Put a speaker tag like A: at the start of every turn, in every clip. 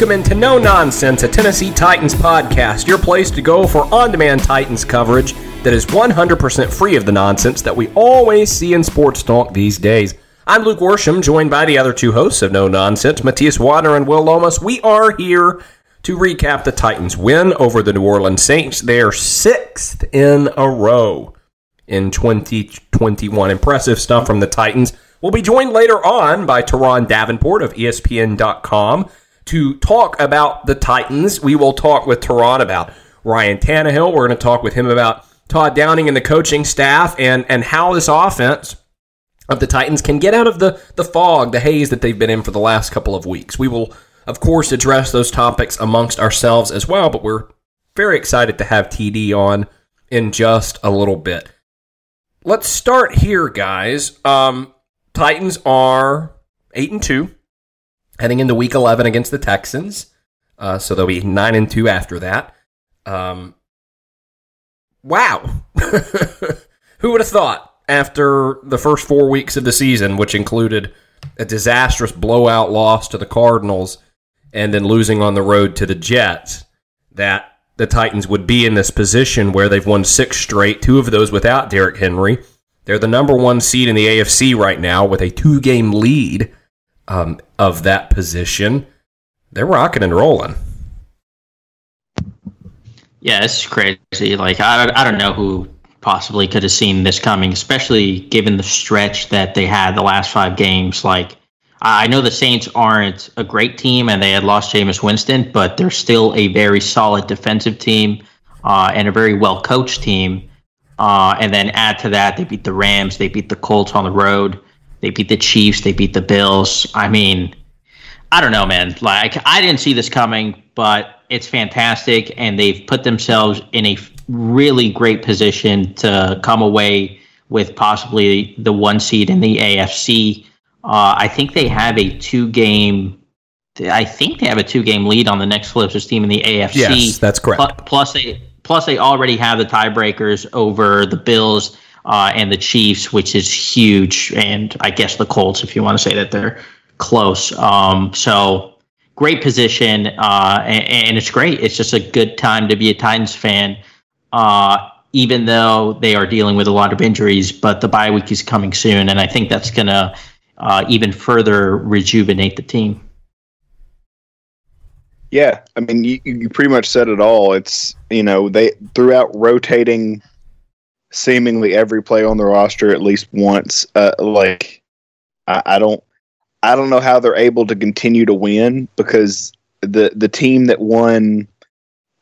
A: Welcome into No Nonsense, a Tennessee Titans podcast, your place to go for on demand Titans coverage that is 100% free of the nonsense that we always see in sports talk these days. I'm Luke Worsham, joined by the other two hosts of No Nonsense, Matthias Wadner and Will Lomas. We are here to recap the Titans' win over the New Orleans Saints, their sixth in a row in 2021. Impressive stuff from the Titans. We'll be joined later on by Turron Davenport of ESPN.com to talk about the Titans. We will talk with Turron about Ryan Tannehill. We're going to talk with him about Todd Downing and the coaching staff and, and how this offense of the Titans can get out of the, the fog, the haze that they've been in for the last couple of weeks. We will, of course, address those topics amongst ourselves as well, but we're very excited to have TD on in just a little bit. Let's start here, guys. Um, Titans are 8 and 2 heading into week 11 against the Texans. Uh, so they'll be 9 and 2 after that. Um, wow. Who would have thought after the first four weeks of the season, which included a disastrous blowout loss to the Cardinals and then losing on the road to the Jets, that the Titans would be in this position where they've won six straight, two of those without Derrick Henry. They're the number one seed in the AFC right now with a two game lead um, of that position, they're rocking and rolling.
B: Yeah, it's crazy. Like I, I don't know who possibly could have seen this coming, especially given the stretch that they had the last five games. Like I know the Saints aren't a great team and they had lost Jameis Winston, but they're still a very solid defensive team uh, and a very well coached team. Uh, and then add to that, they beat the Rams, they beat the Colts on the road. They beat the Chiefs. They beat the Bills. I mean, I don't know, man. Like, I didn't see this coming, but it's fantastic. And they've put themselves in a really great position to come away with possibly the one seed in the AFC. Uh, I think they have a two game. I think they have a two game lead on the next closest team in the AFC.
A: Yes, that's correct.
B: Plus, they plus they already have the tiebreakers over the Bills uh, and the Chiefs, which is huge, and I guess the Colts, if you want to say that they're close. Um, so great position, uh, and, and, it's great. It's just a good time to be a Titans fan, uh, even though they are dealing with a lot of injuries. But the bye week is coming soon, and I think that's going to uh, even further rejuvenate the team.
C: Yeah, I mean, you, you pretty much said it all. It's you know they throughout rotating seemingly every play on the roster at least once. Uh, like I, I don't I don't know how they're able to continue to win because the the team that won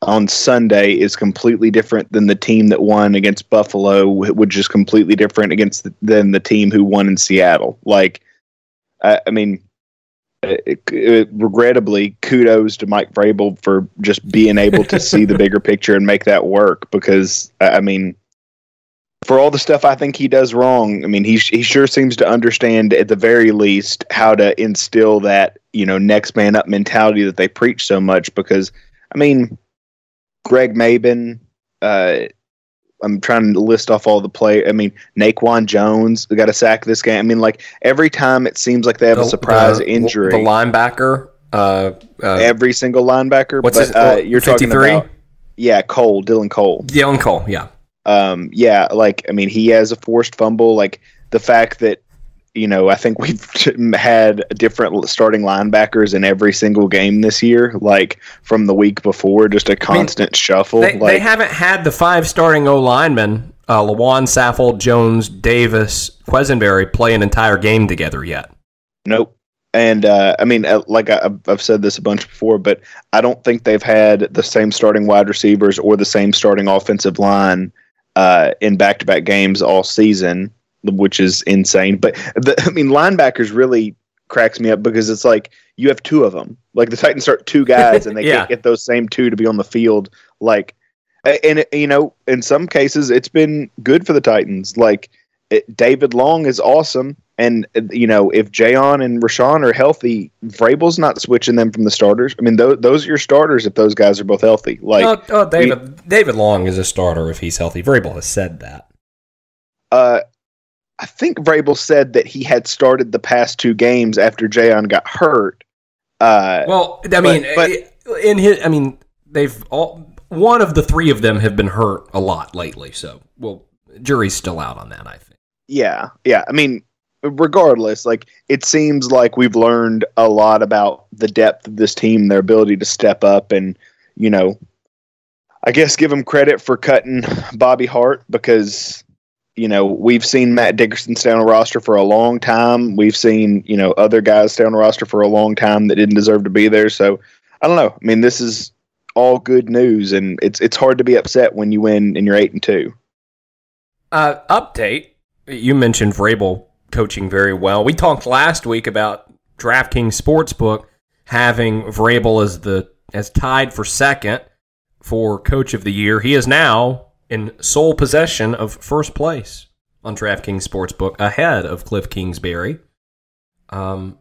C: on Sunday is completely different than the team that won against Buffalo, which is completely different against the, than the team who won in Seattle. Like, I, I mean, it, it, regrettably, kudos to Mike Vrabel for just being able to see the bigger picture and make that work. Because I mean, for all the stuff I think he does wrong, I mean, he he sure seems to understand at the very least how to instill that you know next man up mentality that they preach so much. Because I mean, Greg Mabin, uh, I'm trying to list off all the play. I mean, Naquan Jones got a sack this game. I mean, like every time it seems like they have the, a surprise
A: the,
C: injury.
A: The linebacker, uh, uh,
C: every single linebacker.
A: What's
C: but,
A: his, uh,
C: you're
A: 53?
C: talking about yeah, Cole, Dylan Cole,
A: Dylan Cole, yeah
C: um, yeah, like I mean, he has a forced fumble. Like the fact that you know, I think we've had different starting linebackers in every single game this year, like from the week before, just a constant I mean, shuffle.
A: They,
C: like,
A: they, haven't had the five starting O linemen, uh, Lewan, Saffold, Jones, Davis, Quessenberry, play an entire game together yet.
C: Nope. And uh, I mean, uh, like I, have said this a bunch before, but I don't think they've had the same starting wide receivers or the same starting offensive line uh, in back-to-back games all season which is insane. But the, I mean, linebackers really cracks me up because it's like you have two of them. Like the Titans start two guys, and they yeah. can't get those same two to be on the field. Like, and you know, in some cases, it's been good for the Titans. Like it, David Long is awesome, and you know, if Jayon and Rashaan are healthy, Vrabel's not switching them from the starters. I mean, those, those are your starters if those guys are both healthy. Like,
A: oh, oh David we, David Long is a starter if he's healthy. Vrabel has said that.
C: Uh, I think Vrabel said that he had started the past two games after Jayon got hurt. Uh,
A: well, I mean, but, but, in his, I mean, they've all one of the three of them have been hurt a lot lately. So, well, jury's still out on that. I think.
C: Yeah, yeah. I mean, regardless, like it seems like we've learned a lot about the depth of this team, their ability to step up, and you know, I guess give them credit for cutting Bobby Hart because you know, we've seen Matt Dickerson stay on a roster for a long time. We've seen, you know, other guys stay on a roster for a long time that didn't deserve to be there. So I don't know. I mean, this is all good news, and it's it's hard to be upset when you win and you're eight and two.
A: Uh, update: You mentioned Vrabel coaching very well. We talked last week about DraftKings Sportsbook having Vrabel as the as tied for second for Coach of the Year. He is now in sole possession of first place on DraftKings Sportsbook, ahead of Cliff Kingsbury. Um,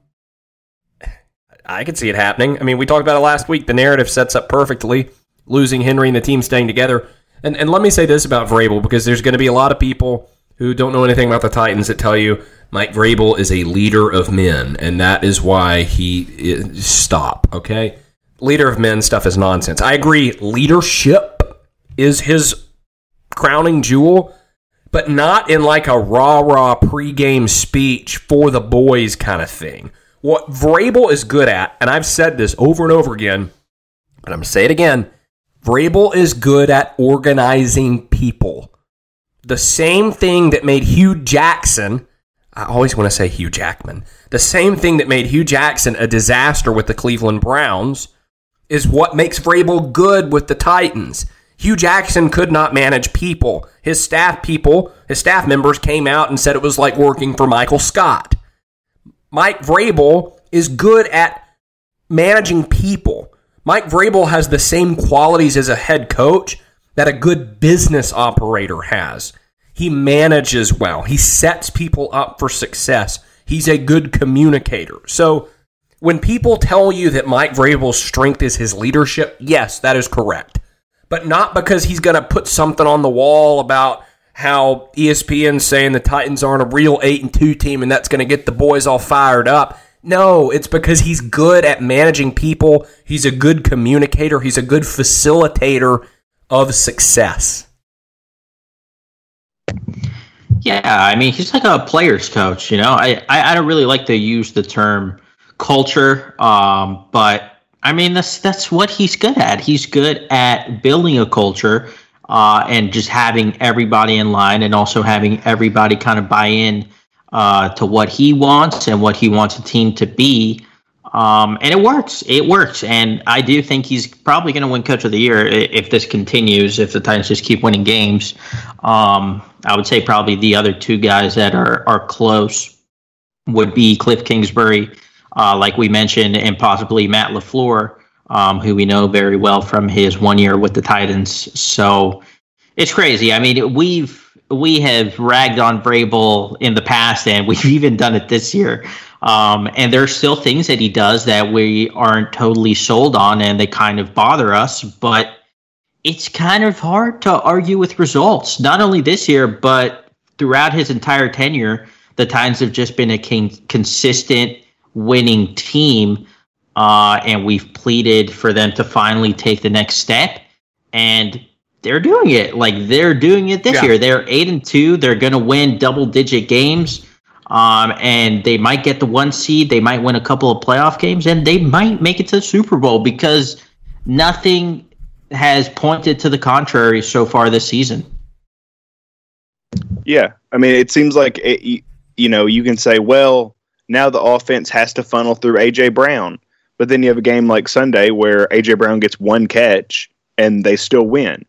A: I could see it happening. I mean, we talked about it last week. The narrative sets up perfectly. Losing Henry and the team staying together. And and let me say this about Vrabel because there's going to be a lot of people who don't know anything about the Titans that tell you Mike Vrabel is a leader of men, and that is why he is, stop. Okay, leader of men stuff is nonsense. I agree. Leadership is his crowning jewel, but not in like a rah rah pregame speech for the boys kind of thing. What Vrabel is good at, and I've said this over and over again, but I'm to say it again Vrabel is good at organizing people. The same thing that made Hue Jackson, I always want to say Hugh Jackman, the same thing that made Hue Jackson a disaster with the Cleveland Browns is what makes Vrabel good with the Titans. Hue Jackson could not manage people. His staff people, his staff members came out and said it was like working for Michael Scott. Mike Vrabel is good at managing people. Mike Vrabel has the same qualities as a head coach that a good business operator has. He manages well. He sets people up for success. He's a good communicator. So when people tell you that Mike Vrabel's strength is his leadership, yes, that is correct but not because he's going to put something on the wall about how ESPN's saying the Titans aren't a real 8 and 2 team and that's going to get the boys all fired up. No, it's because he's good at managing people. He's a good communicator. He's a good facilitator of success.
B: Yeah, I mean, he's like a player's coach. You know, I, I, I don't really like to use the term culture, um, but I mean, that's that's what he's good at. He's good at building a culture uh, and just having everybody in line, and also having everybody kind of buy in uh, to what he wants and what he wants a team to be. Um, and it works. It works, and I do think he's probably going to win Coach of the Year if this continues. If the Titans just keep winning games, um, I would say probably the other two guys that are are close would be Cliff Kingsbury uh, like we mentioned, and possibly Matt LaFleur, um, who we know very well from his one year with the Titans. So it's crazy. I mean, we've we have ragged on Vrabel in the past, and we've even done it this year. Um, and there's still things that he does that we aren't totally sold on, and they kind of bother us. But it's kind of hard to argue with results. Not only this year, but throughout his entire tenure, the Titans have just been a consistent winning team. Uh, and we've pleaded for them to finally take the next step. And they're doing it. Like they're doing it this yeah. year. They're eight and two. They're going to win double digit games. Um, and they might get the one seed. They might win a couple of playoff games, and they might make it to the Super Bowl because nothing has pointed to the contrary so far this season.
C: Yeah, I mean, it seems like eh, it, you know you can say, well, now the offense has to funnel through AJ Brown, but then you have a game like Sunday where AJ Brown gets one catch and they still win,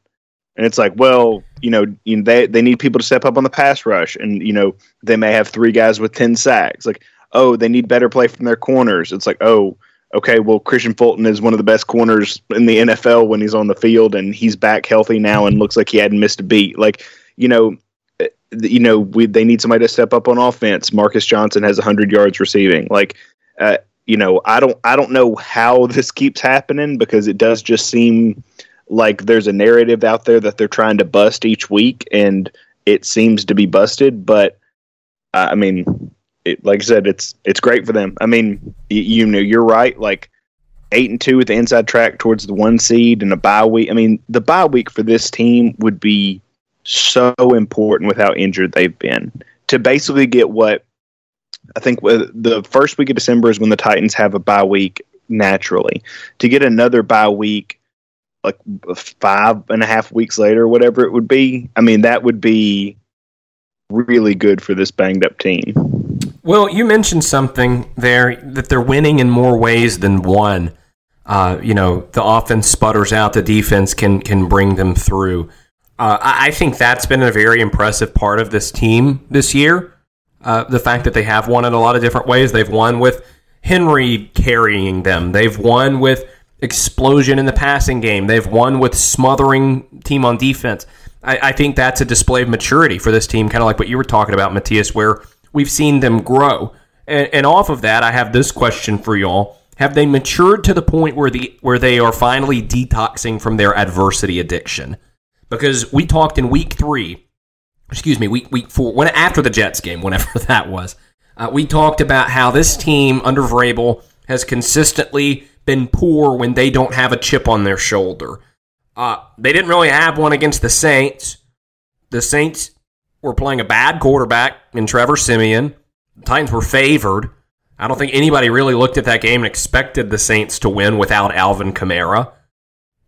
C: and it's like, well, you know, you know, they they need people to step up on the pass rush, and you know they may have three guys with ten sacks. Like, oh, they need better play from their corners. It's like, oh, okay, well, Kristian Fulton is one of the best corners in the NFL when he's on the field, and he's back healthy now and looks like he hadn't missed a beat. Like, you know, eh, you know, we they need somebody to step up on offense. Marcus Johnson has 100 yards receiving. Like, uh, you know, I don't I don't know how this keeps happening because it does just seem like there's a narrative out there that they're trying to bust each week, and it seems to be busted. But I mean, it, like I said, it's it's great for them. I mean, you, you know, you're right. Like eight and two with the inside track towards the one seed and a bye week. I mean, the bye week for this team would be so important with how injured they've been to basically get what I think uh, the first week of December is when the Titans have a bye week naturally. To get another bye week, like five and a half weeks later, whatever it would be, I mean, that would be really good for this banged up team.
A: Well, you mentioned something there that they're winning in more ways than one. Uh, you know, the offense sputters out, the defense can can bring them through. Uh, I think that's been a very impressive part of this team this year. Uh, the fact that they have won in a lot of different ways. They've won with Henry carrying them. They've won with explosion in the passing game. They've won with smothering team on defense. I, I think that's a display of maturity for this team, kind of like what you were talking about, Matthias, where we've seen them grow. And, and off of that, I have this question for y'all: Have they matured to the point where the where they are finally detoxing from their adversity addiction? Because we talked in week three, excuse me, week week four, when after the Jets game, whenever that was, uh, we talked about how this team under Vrabel has consistently been poor when they don't have a chip on their shoulder. Uh, they didn't really have one against the Saints. The Saints were playing a bad quarterback in Trevor Siemian. The Titans were favored. I don't think anybody really looked at that game and expected the Saints to win without Alvin Kamara.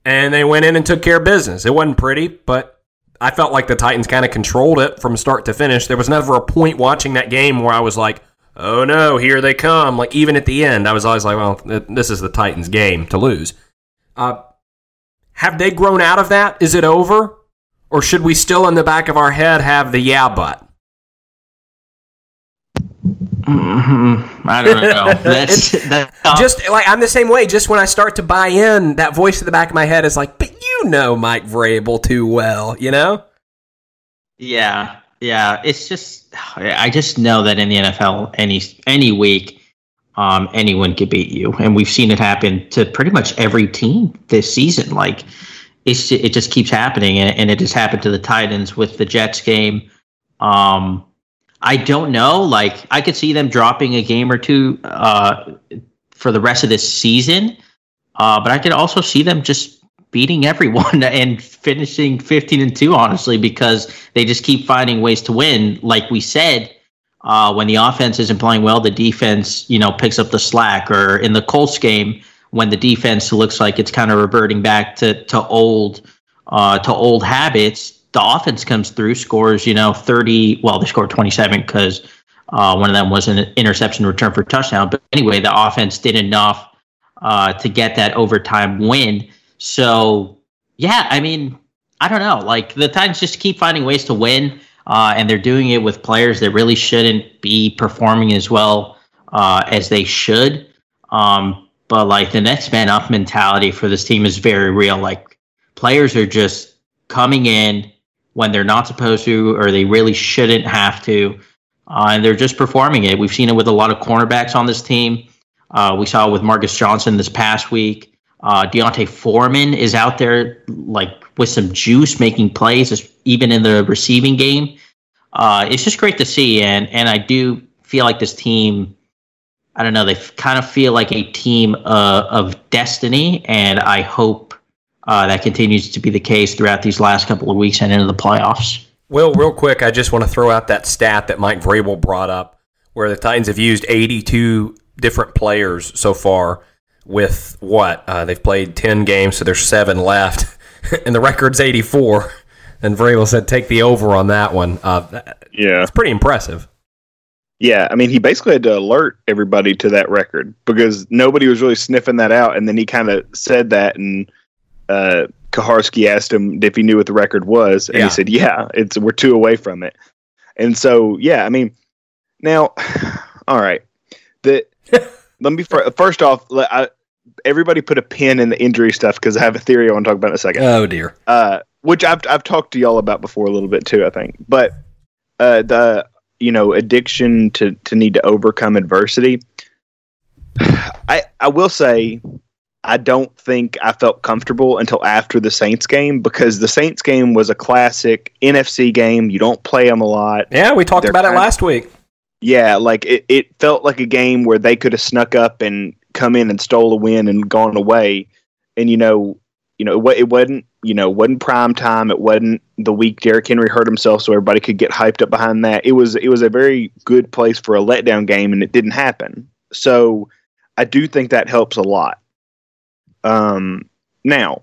A: And they went in and took care of business. It wasn't pretty, but I felt like the Titans kind of controlled it from start to finish. There was never a point watching that game where I was like, oh no, here they come. Like, even at the end, I was always like, well, this is the Titans' game to lose. Uh, have they grown out of that? Is it over? Or should we still in the back of our head have the yeah but?
B: Mm-hmm. I don't know. That's,
A: that's just like I'm the same way. Just when I start to buy in, that voice in the back of my head is like, "But you know Mike Vrabel too well," you know?
B: Yeah, yeah. It's just I just know that in the NFL, any any week, um, anyone could beat you, and we've seen it happen to pretty much every team this season. Like it's it just keeps happening, and, it has happened to the Titans with the Jets game. Um, I don't know. Like I could see them dropping a game or two uh, for the rest of this season, uh, but I could also see them just beating everyone and finishing 15 and 2 honestly because they just keep finding ways to win like we said uh, when the offense isn't playing well, the defense, you know, picks up the slack. Or in the Colts game, when the defense looks like it's kind of reverting back to to old uh, to old habits, the offense comes through, scores, you know, thirty. Well, they scored twenty seven because uh, one of them was an interception return for touchdown. But anyway, the offense did enough uh, to get that overtime win. So yeah, I mean, I don't know. Like the Titans just keep finding ways to win uh, and they're doing it with players that really shouldn't be performing as well uh, as they should. Um, but like the next man up mentality for this team is very real. Like players are just coming in when they're not supposed to, or they really shouldn't have to, uh, and they're just performing it. We've seen it with a lot of cornerbacks on this team. Uh, we saw it with Marcus Johnson this past week. Uh, D'Onta Foreman is out there like with some juice, making plays, even in the receiving game. Uh, it's just great to see, and and I do feel like this team. I don't know. They kind of feel like a team uh, of destiny, and I hope uh, that continues to be the case throughout these last couple of weeks and into the playoffs.
A: Well, real quick, I just want to throw out that stat that Mike Vrabel brought up where the Titans have used 82 different players so far with what? Uh, they've played 10 games, so there's seven left, and the record's 84. And Vrabel said, take the over on that one. Uh,
C: yeah.
A: It's pretty impressive.
C: Yeah, I mean, he basically had to alert everybody to that record because nobody was really sniffing that out. And then he kind of said that, and uh, Kuharsky asked him if he knew what the record was, and
A: Yeah.
C: he said, "Yeah, it's we're two away from it." And so, yeah, I mean, now, all right, the let me first off, I, everybody put a pin in the injury stuff because I have a theory I want to talk about in a second
A: Oh, dear.
C: uh, which I've I've talked to y'all about before a little bit too, I think. But uh, the you know addiction to to need to overcome adversity. I I will say I don't think I felt comfortable until after the Saints game because the Saints game was a classic NFC game. You don't play them a lot.
A: Yeah, we talked
C: They're
A: about it
C: kind of-
A: last week.
C: Yeah, like it, it felt like a game where they could have snuck up and come in and stole a win and gone away. And you know, you know, it, it wasn't you know wasn't prime time. It wasn't the week Derrick Henry hurt himself, so everybody could get hyped up behind that. It was it was a very good place for a letdown game, and it didn't happen. So I do think that helps a lot. Um, now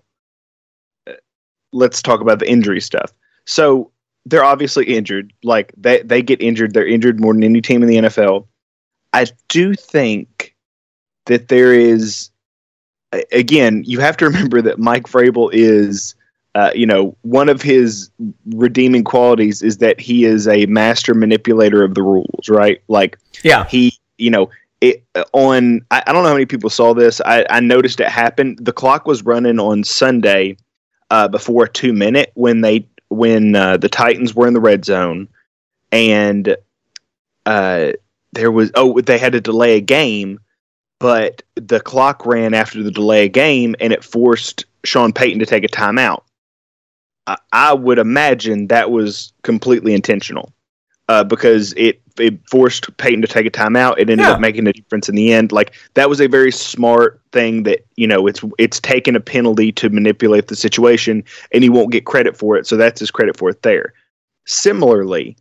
C: let's talk about the injury stuff. So they're obviously injured. Like they they get injured. They're injured more than any team in the NFL. I do think that there is again, you have to remember that Mike Vrabel is uh, you know, one of his redeeming qualities is that he is a master manipulator of the rules, right? Like
A: Yeah.
C: he, you know, it on. I, I don't know how many people saw this. I, I noticed it happened. The clock was running on Sunday uh, before two minute when they when uh, the Titans were in the red zone, and uh, there was oh they had to delay a game, but the clock ran after the delay game, and it forced Sean Payton to take a timeout. I, I would imagine that was completely intentional uh, because it it forced Payton to take a timeout. It ended
A: Yeah.
C: up making a difference in the end. Like that was a very smart thing that you know it's it's taken a penalty to manipulate the situation, and he won't get credit for it. So that's his credit for it there. Similarly,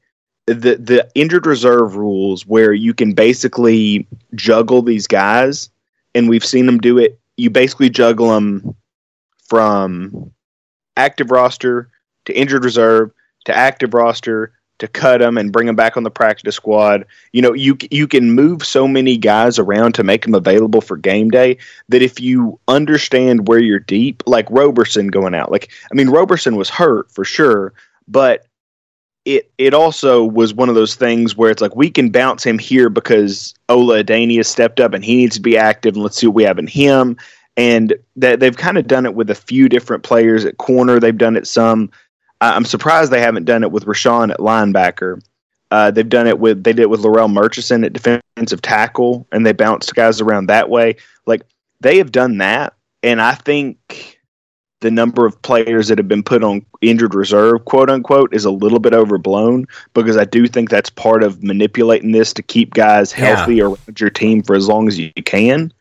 C: the the injured reserve rules where you can basically juggle these guys, and we've seen them do it. You basically juggle them from active roster to injured reserve to active roster to cut them and bring them back on the practice squad. You know, you you can move so many guys around to make them available for game day that if you understand where you're deep, like Roberson going out, like I mean Roberson was hurt for sure, but it it also was one of those things where it's like we can bounce him here because Ola Adeniyi has stepped up and he needs to be active and let's see what we have in him. And that they've kind of done it with a few different players at corner. They've done it some. I'm surprised they haven't done it with Rashaan at linebacker. Uh, they've done it with they did it with Larrell Murchison at defensive tackle, and they bounced guys around that way. Like they have done that, and I think the number of players that have been put on injured reserve, quote unquote, is a little bit overblown because I do think that's part of manipulating this to keep guys
A: Yeah.
C: healthy around your team for as long as you can.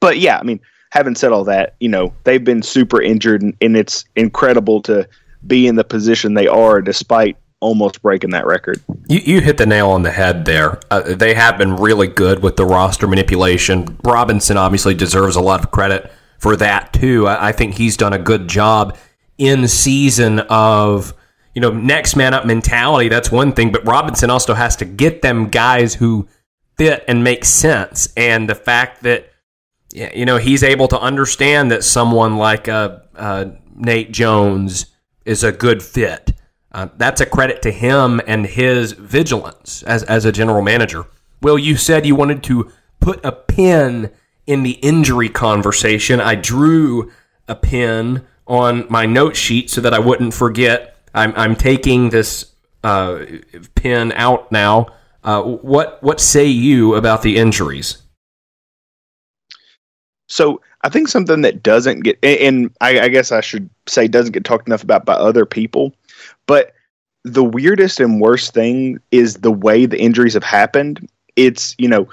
C: But yeah, I mean, having said all that, you know, they've been super injured, and, and it's incredible to be in the position they are despite almost breaking that record.
A: You, you hit the nail on the head there. Uh, they have been really good with the roster manipulation. Robinson obviously deserves a lot of credit for that too. I, I think he's done a good job in season of you know next man up mentality. That's one thing, but Robinson also has to get them guys who fit and make sense. And the fact that you know he's able to understand that someone like uh, uh, Nate Jones is a good fit. Uh, that's a credit to him and his vigilance as, as a general manager. Will, you said you wanted to put a pin in the injury conversation. I drew a pin on my note sheet so that I wouldn't forget. I'm, I'm taking this uh, pin out now. Uh, what what say you about the injuries?
C: So I think something that doesn't get, and- I, I guess I should say doesn't get talked enough about by other people, but the weirdest and worst thing is the way the injuries have happened. It's you know,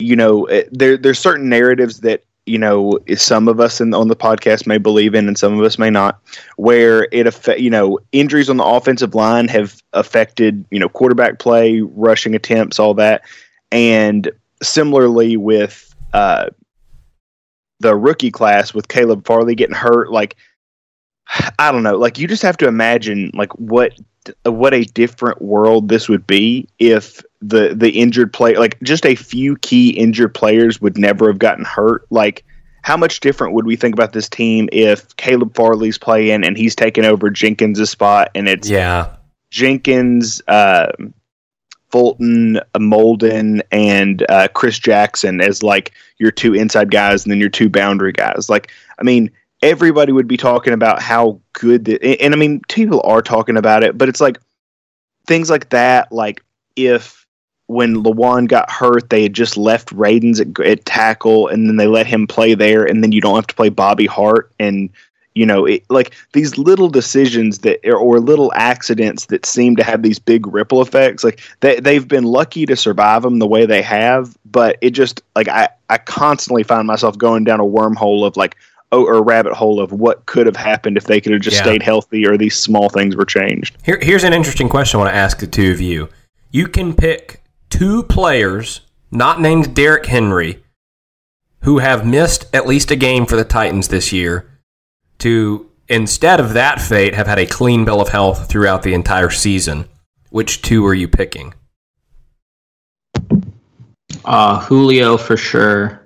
C: you know, eh, there there's certain narratives that you know some of us in, on the podcast may believe in, and some of us may not. Where it affect, you know, injuries on the offensive line have affected you know quarterback play, rushing attempts, all that. and similarly with uh, the rookie class with Caleb Farley getting hurt, like I don't know, like you just have to imagine like what what a different world this would be if the the injured player like just a few key injured players would never have gotten hurt like how much different would we think about this team if Caleb Farley's playing and he's taking over Jenkins' spot and it's
A: yeah
C: Jenkins, uh, Fulton, Molden, and uh, Chris Jackson as like your two inside guys and then your two boundary guys. Like, I mean, everybody would be talking about how good, the, and, and I mean, people are talking about it, but it's like things like that. Like, if when Lewan got hurt, they had just left Radunz at, at tackle, and then they let him play there, and then you don't have to play Bobby Hart and you know it, like these little decisions that or little accidents that seem to have these big ripple effects like they, they've been lucky to survive them the way they have but it just like i i constantly find myself going down a wormhole of like or a rabbit hole of what could have happened if they could have just
A: Yeah.
C: stayed healthy or these small things were changed
A: Here, here's an interesting question I want to ask the two of you. You can pick two players, not named Derrick Henry, who have missed at least a game for the Titans this year, to instead of that fate have had a clean bill of health throughout the entire season. Which two are you picking?
B: Uh, Julio for sure.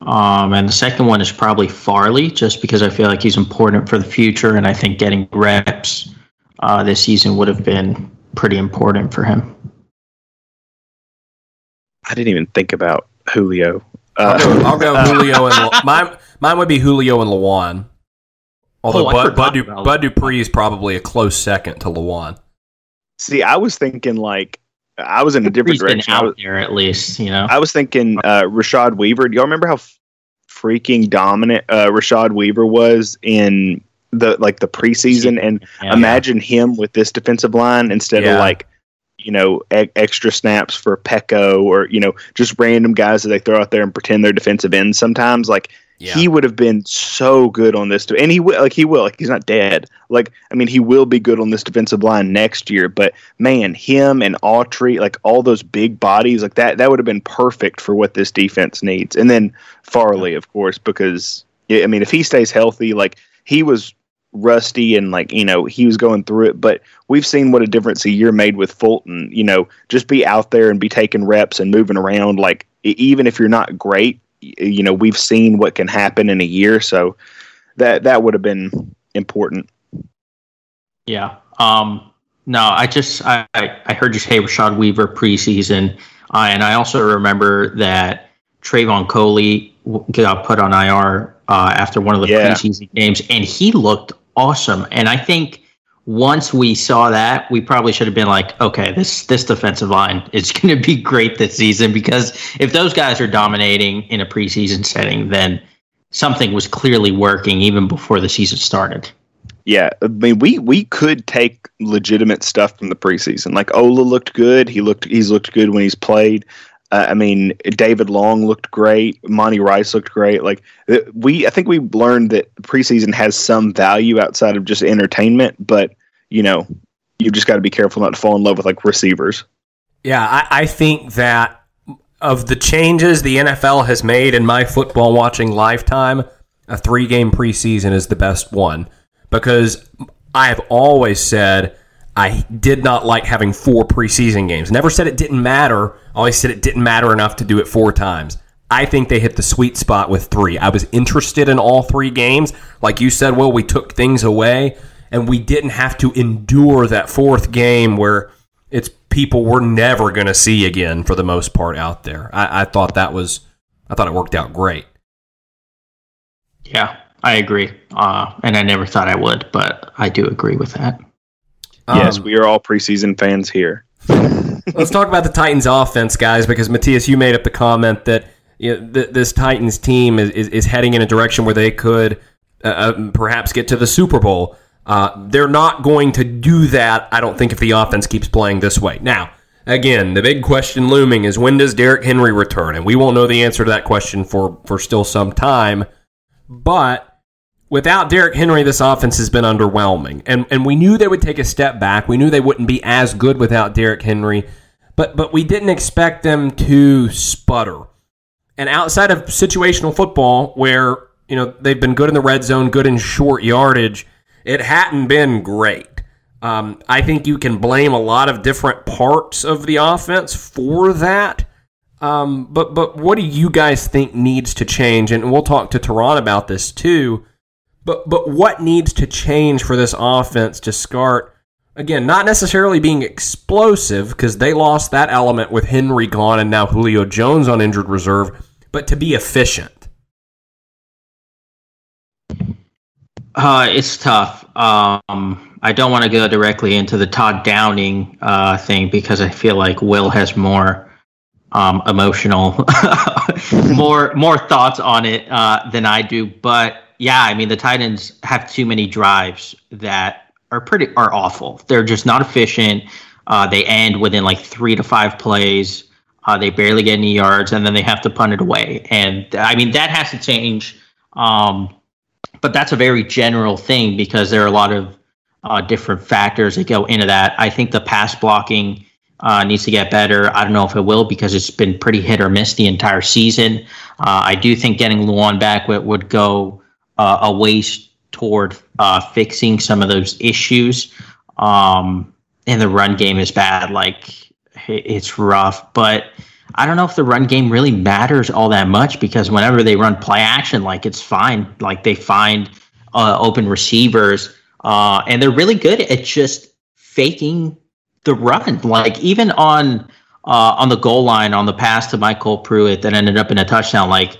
B: Um, and the second one is probably Farley, just because I feel like he's important for the future, and I think getting reps uh, this season would have been pretty important for him.
C: i didn't even think about julio
A: I'll
C: uh,
A: go, I'll go Julio and Lu- mine. Mine would be Julio and Lewan. Although
B: Oh,
A: Bud,
B: forgot
A: Bud, Du, Bud Dupree is probably a close second to Lewan.
C: see i was thinking like i was in a different
B: He's been
C: direction I was,
B: out there at least, you know.
C: I was thinking uh, Rashad Weaver. Do y'all remember how f- freaking dominant uh, Rashad Weaver was in the like the preseason? And
B: Yeah.
C: imagine him with this defensive line instead
A: Yeah.
C: of like you know e- extra snaps for Pecco or you know just random guys that they throw out there and pretend they're defensive ends. Sometimes like he would have been so good on this, and he will like he will like he's not dead. Like I mean, he will be good on this defensive line next year. But man, him and Autry, like all those big bodies, like that that would have been perfect for what this defense needs. And then Farley, of course, because I mean, if he stays healthy, like he was rusty and like you know he was going through it but we've seen what a difference a year made with fulton you know just be out there and be taking reps and moving around like even if you're not great you know we've seen what can happen in a year so that that would have been important
B: Yeah. Um, no, I just I, I heard you say Rashad Weaver preseason, uh, and I also remember that Trevon Coley got put on IR uh, after one of the
C: Yeah.
B: preseason games, and he looked awesome. And I think once we saw that, we probably should have been like, okay, this this defensive line is going to be great this season because if those guys are dominating in a preseason setting, then something was clearly working even before the season started.
C: Yeah, I mean, we we could take legitimate stuff from the preseason. Like Ola looked good. He looked he's looked good when he's played. Uh, I mean, David Long looked great. Monty Rice looked great. Like we, I think we learned that preseason has some value outside of just entertainment. But you know, you just got to be careful not to fall in love with like receivers.
A: Yeah, I, I think that of the changes the NFL has made in my football watching lifetime, a three game preseason is the best one because I have always said I did not like having four preseason games. Never said it didn't matter. Always said it didn't matter enough to do it four times. I think they hit the sweet spot with three. I was interested in all three games. Like you said, well, we took things away and we didn't have to endure that fourth game where it's people we're never going to see again for the most part out there. I, I thought that was, I thought it worked out great.
B: Yeah, I agree. Uh, and I never thought I would, but I do agree with that.
C: Yes,
A: Um,
C: we are all preseason fans here.
A: Let's talk about the Titans offense, guys, because Matthias, you made up the comment that you know, th- this Titans team is, is, is heading in a direction where they could uh, uh, perhaps get to the Super Bowl. Uh, they're not going to do that, I don't think, if the offense keeps playing this way. Now, again, the big question looming is when does Derrick Henry return? And we won't know the answer to that question for, for still some time. But without Derrick Henry, this offense has been underwhelming. And and we knew they would take a step back. We knew they wouldn't be as good without Derrick Henry. but but we didn't expect them to sputter. And outside of situational football, where you know they've been good in the red zone, good in short yardage, it hadn't been great. Um, I think you can blame a lot of different parts of the offense for that. Um, but but what do you guys think needs to change? And we'll talk to Turron about this too. But but what needs to change for this offense to start again? Not necessarily being explosive because they lost that element with Henry gone and now Julio Jones on injured reserve, but to be efficient.
B: Uh, it's tough. Um, I don't want to go directly into the Todd Downing uh, thing because I feel like Will has more um, emotional, more more thoughts on it uh, than I do. But yeah, I mean the Titans have too many drives that are pretty are awful. They're just not efficient. Uh, they end within like three to five plays. Uh, they barely get any yards, and then they have to punt it away. And I mean that has to change. Um, but that's a very general thing because there are a lot of uh, different factors that go into that. I think the pass blocking uh, needs to get better. I don't know if it will because it's been pretty hit or miss the entire season. Uh, I do think getting Lewan back would, would go uh, a ways toward uh, fixing some of those issues. Um, and the run game is bad. Like it's rough, but I don't know if the run game really matters all that much because whenever they run play action, like it's fine. Like they find uh, open receivers, uh, and they're really good at just faking the run. Like even on uh, on the goal line on the pass to MyCole Pruitt that ended up in a touchdown, like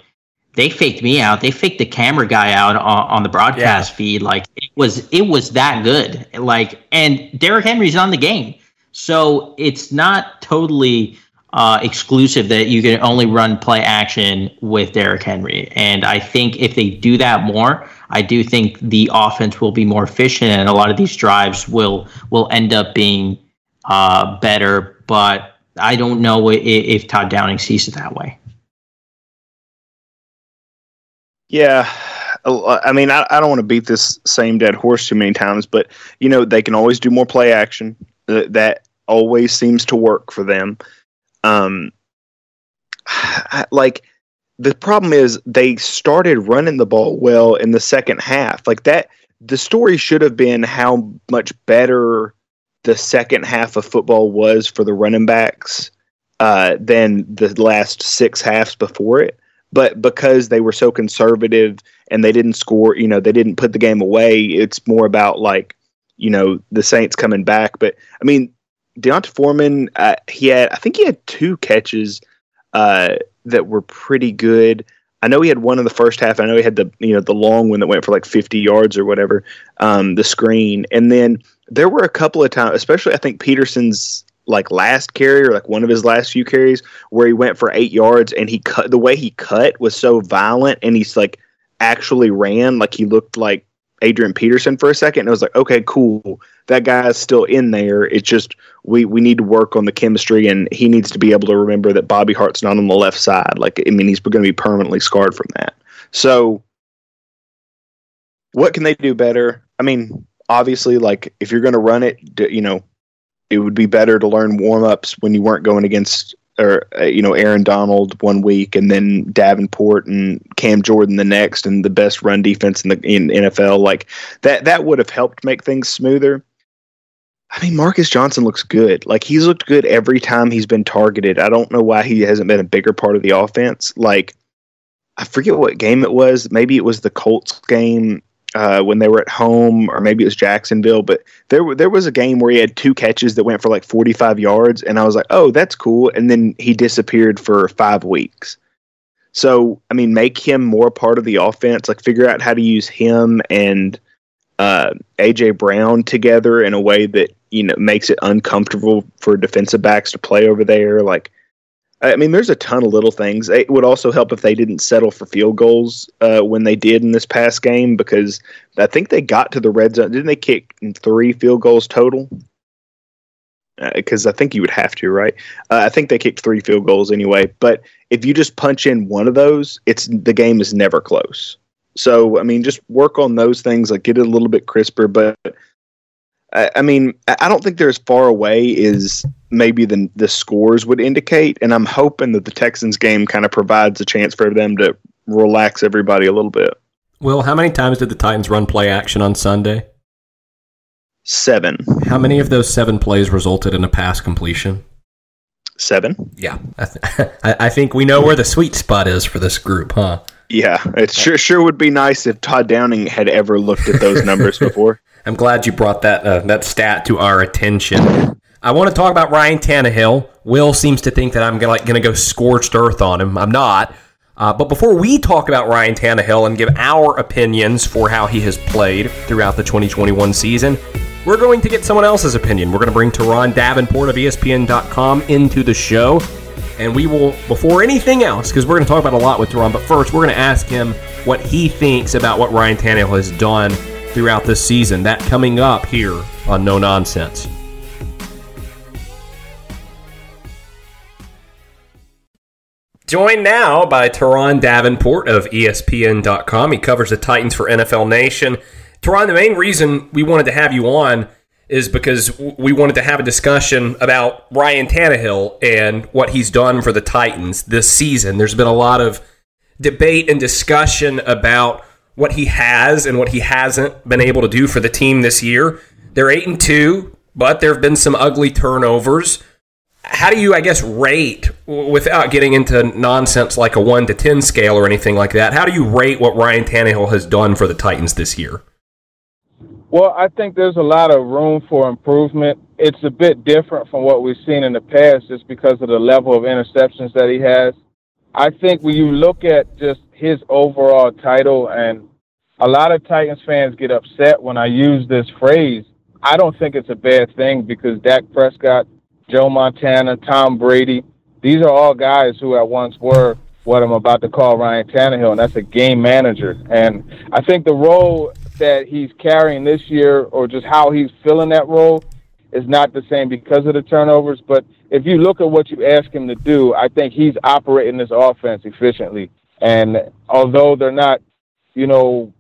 B: they faked me out. They faked the camera guy out on, on the broadcast yeah. feed. Like it was it was that good. Like and Derrick Henry's on the game, so it's not totally uh, exclusive that you can only run play action with Derrick Henry. And I think if they do that more, I do think the offense will be more efficient, and a lot of these drives will will end up being uh, better, but I don't know if, if Todd Downing sees it that way.
C: Yeah, I mean, I, I don't want to beat this same dead horse too many times, but you know they can always do more play action. That always seems to work for them. Um, like the problem is they started running the ball well in the second half. Like that, the story should have been how much better the second half of football was for the running backs uh, than the last six halves before it. But because they were so conservative and they didn't score, you know, they didn't put the game away. It's more about like, you know, the Saints coming back. But I mean, D'Onta Foreman, uh, he had, I think he had two catches uh, that were pretty good. I know he had one in the first half. I know he had the you know the long one that went for like 50 yards or whatever, um, the screen, and then there were a couple of times, especially I think Peterson's like last carry or like one of his last few carries where he went for eight yards and he cut the way he cut was so violent and he's like actually ran like he looked like Adrian Peterson for a second. And I was like, okay, cool. That guy's still in there. It's just we we need to work on the chemistry and he needs to be able to remember that Bobby Hart's not on the left side. Like I mean he's going to be permanently scarred from that. So what can they do better? I mean, obviously, like if you're going to run it, you know, it would be better to learn warm ups when you weren't going against or uh, you know Aaron Donald one week and then Davenport and Cam Jordan the next and the best run defense in the in NFL like that that would have helped make things smoother. I mean Marcus Johnson looks good. Like he's looked good every time he's been targeted. I don't know why he hasn't been a bigger part of the offense. Like I forget what game it was. Maybe it was the Colts game uh, when they were at home, or maybe it was Jacksonville. But there, there was a game where he had two catches that went for like 45 yards, and I was like, "Oh, that's cool." And then he disappeared for five weeks. So, I mean, make him more part of the offense. Like, figure out how to use him and uh, AJ Brown together in a way that you know makes it uncomfortable for defensive backs to play over there. Like, I mean, there's a ton of little things. It would also help if they didn't settle for field goals uh, when they did in this past game because I think they got to the red zone. Didn't they kick three field goals total? Because uh, I think you would have to, right? Uh, I think they kicked three field goals anyway. But if you just punch in one of those, it's the game is never close. So I mean, just work on those things, like get it a little bit crisper. But I, I mean, I don't think they're as far away as maybe the the scores would indicate, and I'm hoping that the Texans game kind of provides a chance for them to relax everybody a little bit.
A: Well, how many times did the Titans run play action on Sunday?
C: Seven.
A: How many of those seven plays resulted in a pass completion?
C: Seven.
A: Yeah, I, th- I think we know where the sweet spot is for this group, huh?
C: Yeah, it sure sure would be nice if Todd Downing had ever looked at those numbers before.
A: I'm glad you brought that uh, that stat to our attention. I want to talk about Ryan Tannehill. Will seems to think that I'm gonna, like, gonna go scorched earth on him. I'm not. Uh, but before we talk about Ryan Tannehill and give our opinions for how he has played throughout the 2021 season, we're going to get someone else's opinion. We're going to bring Turron Davenport of ESPN.com into the show. And we will, before anything else, because we're going to talk about a lot with Turron, but first we're going to ask him what he thinks about what Ryan Tannehill has done throughout this season. That coming up here on No Nonsense. Joined now by Turron Davenport of ESPN.com. He covers the Titans for NFL Nation. Turron, the main reason we wanted to have you on is because we wanted to have a discussion about Ryan Tannehill and what he's done for the Titans this season. There's been a lot of debate and discussion about what he has and what he hasn't been able to do for the team this year. They're 8 and 2, but there have been some ugly turnovers how do you, I guess, rate without getting into nonsense like a one to ten scale or anything like that? How do you rate what Ryan Tannehill has done for the Titans this year?
D: Well, I think there's a lot of room for improvement. It's a bit different from what we've seen in the past just because of the level of interceptions that he has. I think when you look at just his overall title, and a lot of Titans fans get upset when I use this phrase, I don't think it's a bad thing because Dak Prescott Joe Montana, Tom Brady. These are all guys who at once were what I'm about to call Ryan Tannehill, and that's a game manager. And I think the role that he's carrying this year, or just how he's filling that role, is not the same because of the turnovers. But if you look at what you ask him to do, I think he's operating this offense efficiently. And although they're not, you know,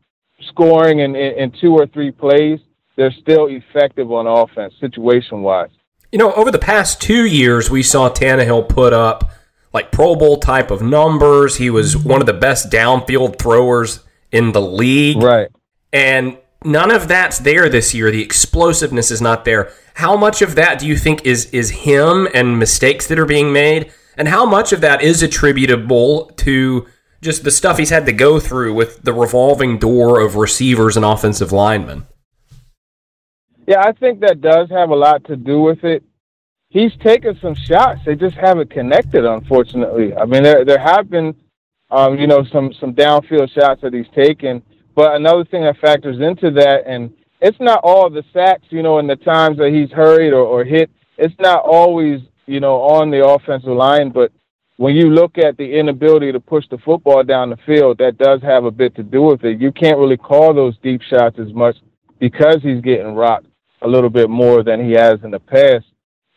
D: scoring in, in, in two or three plays, they're still effective on offense, situation wise.
A: You know, over the past two years, we saw Tannehill put up like Pro Bowl type of numbers. He was one of the best downfield throwers in the league.
D: Right.
A: And none of that's there this year. The explosiveness is not there. How much of that do you think is is him and mistakes that are being made? And how much of that is attributable to just the stuff he's had to go through with the revolving door of receivers and offensive linemen?
D: Yeah, I think that does have a lot to do with it. He's taken some shots; they just haven't connected, unfortunately. I mean, there there have been, um, you know, some some downfield shots that he's taken. But another thing that factors into that, and it's not all the sacks, you know, and the times that he's hurried or, or hit. It's not always, you know, on the offensive line, but when you look at the inability to push the football down the field, that does have a bit to do with it. You can't really call those deep shots as much because he's getting rocked a little bit more than he has in the past.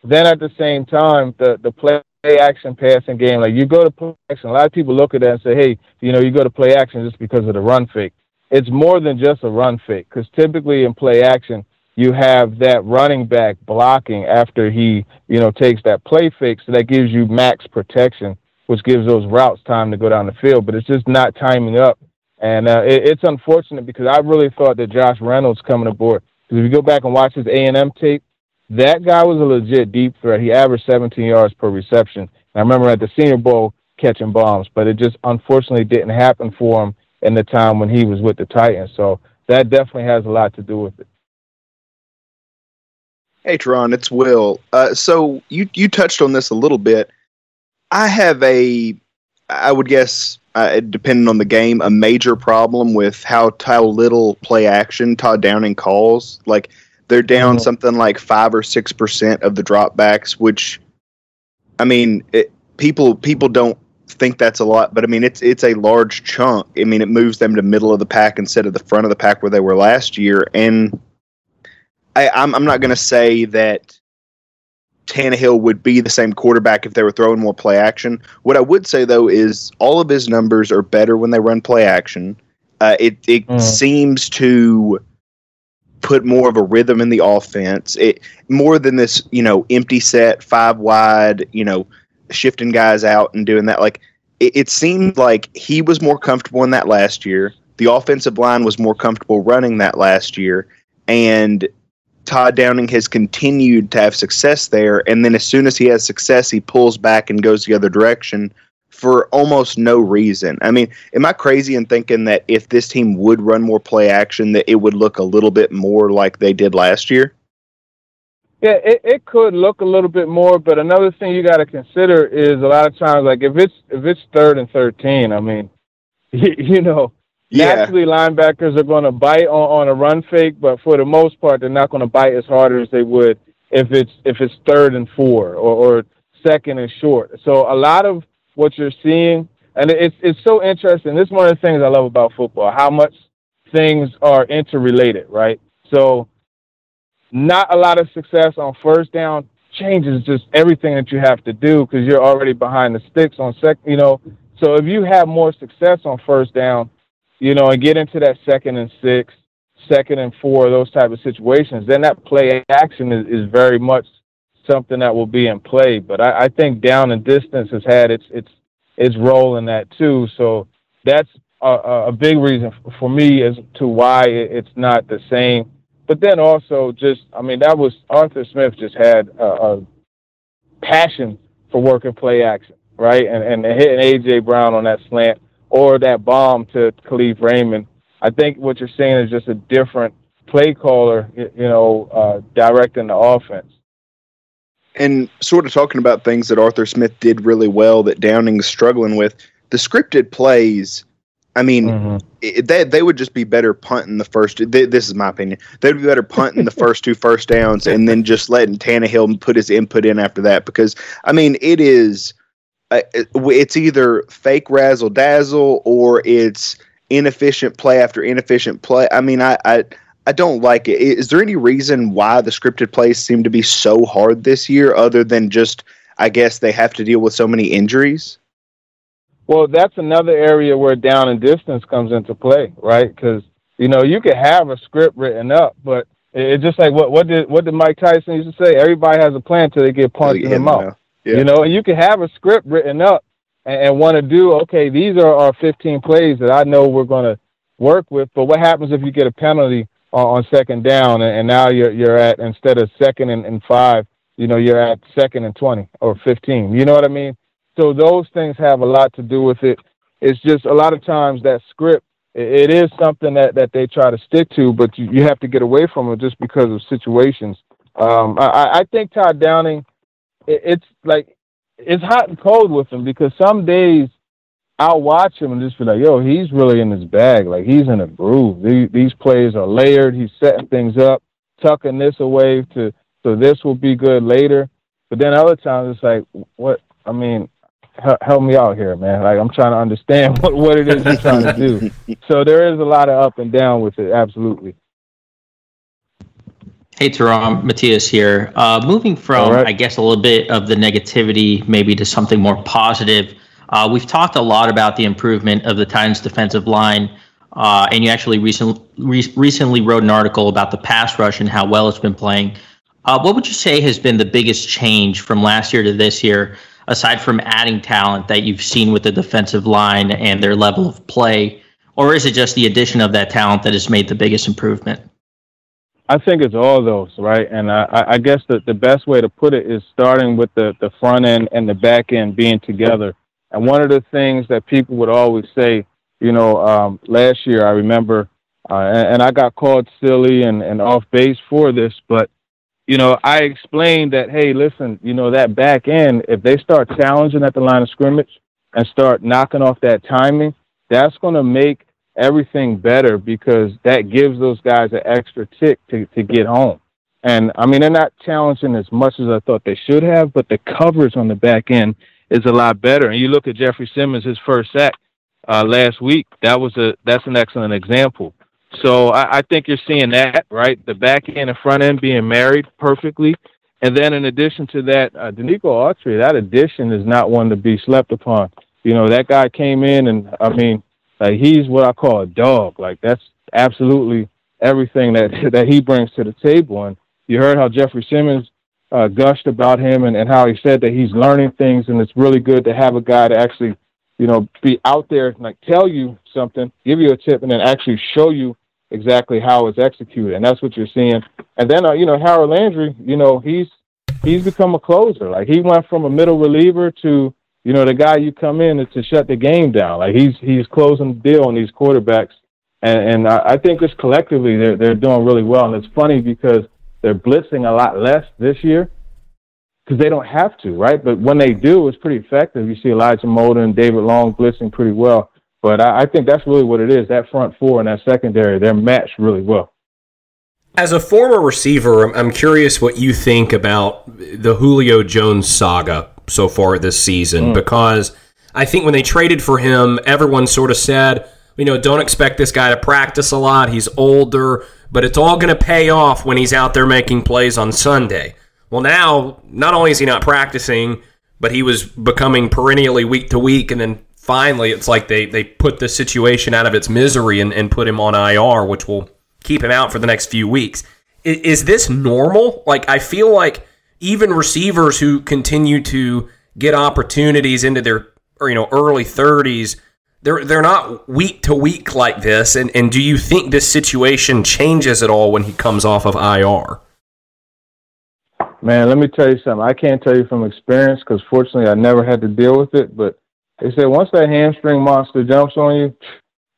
D: Then at the same time, the the play action passing game, like you go to play action, a lot of people look at that and say, hey, you know, you go to play action just because of the run fake. It's more than just a run fake because typically in play action, you have that running back blocking after he, you know, takes that play fake. So that gives you max protection, which gives those routes time to go down the field. But it's just not timing up. And uh, it, it's unfortunate because I really thought that Josh Reynolds coming aboard because if you go back and watch his A and M tape, that guy was a legit deep threat. He averaged 17 yards per reception. And I remember at the Senior Bowl catching bombs, but it just unfortunately didn't happen for him in the time when he was with the Titans. So that definitely has a lot to do with it.
C: Hey, Tron, it's Will. Uh, so you you touched on this a little bit. I have a, I would guess, uh, depending on the game, a major problem with how how little play action Todd Downing calls. Like they're down mm-hmm. something like five or six percent of the dropbacks, which, I mean, it, people people don't think that's a lot, but I mean it's it's a large chunk. I mean it moves them to middle of the pack instead of the front of the pack where they were last year. And I, I'm I'm not going to say that Tannehill would be the same quarterback if they were throwing more play action. What I would say though is all of his numbers are better when they run play action. Uh, it it mm. seems to put more of a rhythm in the offense. It more than this, you know, empty set, five wide, you know, shifting guys out and doing that. Like it, it seemed like he was more comfortable in that last year. The offensive line was more comfortable running that last year, and Todd Downing has continued to have success there. And then as soon as he has success, he pulls back and goes the other direction for almost no reason. I mean, am I crazy in thinking that if this team would run more play action, that it would look a little bit more like they did last year?
D: Yeah, it, it could look a little bit more, but another thing you got to consider is a lot of times, like if it's if it's third and thirteen, I mean, you, you know, yeah. naturally linebackers are going to bite on, on a run fake, but for the most part, they're not going to bite as hard as they would if it's if it's third and four or, or second and short. So a lot of what you're seeing, and it's it's so interesting. This is one of the things I love about football: how much things are interrelated, right? So not a lot of success on first down changes just everything that you have to do because you're already behind the sticks on second, You know, so if you have more success on first down, you know, and get into that second and six, second and four, those type of situations, then that play action is, is very much something that will be in play. But I, I think down and distance has had its its its role in that too. So that's a, a big reason for me as to why it's not the same but then also just, I mean, that was Arthur Smith just had a, a passion for working play action, right? And and hitting AJ Brown on that slant or that bomb to Kalif Raymond. I think what you're seeing is just a different play caller, you know, uh, directing the offense.
C: And sort of talking about things that Arthur Smith did really well that Downing's struggling with, the scripted plays I mean, mm-hmm. it, they they would just be better punting the first. They, this is my opinion. They'd be better punting the first two first downs and then just letting Tannehill put his input in after that. Because I mean, it is Uh, it's either fake razzle dazzle or it's inefficient play after inefficient play. I mean, I, I I don't like it. Is there any reason why the scripted plays seem to be so hard this year, other than just I guess they have to deal with so many injuries?
D: Well, that's another area where down and distance comes into play, right? Because you know you could have a script written up, but it's just like what what did what did Mike Tyson used to say? Everybody has a plan until they get punched in the mouth. Yeah. You know, and you can have a script written up and, and want to do okay. These are our 15 plays that I know we're going to work with. But what happens if you get a penalty on, on second down and, and, now you're you're at instead of second and, and five, you know, you're at second and 20 or 15. You know what I mean? So those things have a lot to do with it. It's just a lot of times that script, it is something that, that they try to stick to, but you, you have to get away from it just because of situations. Um, I, I think Todd Downing, it, it's like it's hot and cold with him because some days I'll watch him and just be like, yo, he's really in his bag. Like he's in a groove. These, these plays are layered. He's setting things up, tucking this away to so this will be good later. But then other times it's like, what? I mean, help me out here, man. Like I'm trying to understand what, what it is you're trying to do. So there is a lot of up and down with it, absolutely.
B: Hey, Turron, Matthias here. Uh, moving from, right. I guess, a little bit of the negativity maybe to something more positive. Uh, we've talked a lot about the improvement of the Titans' defensive line, uh, and you actually recent, re- recently wrote an article about the pass rush and how well it's been playing. Uh, what would you say has been the biggest change from last year to this year aside from adding talent that you've seen with the defensive line and their level of play? Or is it just the addition of that talent that has made the biggest improvement?
D: I think it's all those, right? And I, I guess the, the best way to put it is starting with the, the front end and the back end being together. And one of the things that people would always say, you know, um, last year I remember, uh, and, and, I got called silly and, and off base for this, but you know, I explained that, hey, listen, you know, that back end, if they start challenging at the line of scrimmage and start knocking off that timing, that's going to make everything better because that gives those guys an extra tick to, to get home. And I mean, they're not challenging as much as I thought they should have, but the coverage on the back end is a lot better. And you look at Jeffery Simmons, his first sack uh, last week. That was a that's an excellent example. So I, I think you're seeing that, right? The back end and front end being married perfectly. And then in addition to that, uh, Denico Autry, that addition is not one to be slept upon. You know, that guy came in and, I mean, like he's what I call a dog. Like that's absolutely everything that that he brings to the table. And you heard how Jeffery Simmons uh, gushed about him and, and how he said that he's learning things, and it's really good to have a guy to actually, you know, be out there like tell you something, give you a tip, and then actually show you exactly how it's executed, and that's what you're seeing. And then uh, you know Harold Landry, you know he's he's become a closer. Like he went from a middle reliever to you know the guy you come in is to shut the game down. Like he's he's closing the deal on these quarterbacks, and and I, I think just collectively they're they're doing really well. And it's funny because they're blitzing a lot less this year because they don't have to, right? But when they do, it's pretty effective. You see Elijah Molden David Long blitzing pretty well. But I, I think that's really what it is. That front four and that secondary, they're matched really well.
A: As a former receiver, I'm curious what you think about the Julio Jones saga so far this season mm. because I think when they traded for him, everyone sort of said, you know, don't expect this guy to practice a lot. He's older, but it's all going to pay off when he's out there making plays on Sunday. Well, now, not only is he not practicing, but he was becoming perennially week to week, and then finally it's like they, they put the situation out of its misery and, and put him on IR, which will keep him out for the next few weeks. Is, is this normal? Like, I feel like even receivers who continue to get opportunities into their or, you know early 30s they're they're not week to week like this and and do you think this situation changes at all when he comes off of IR
D: Man, let me tell you something. I can't tell you from experience because fortunately I never had to deal with it. But they said once that hamstring monster jumps on you,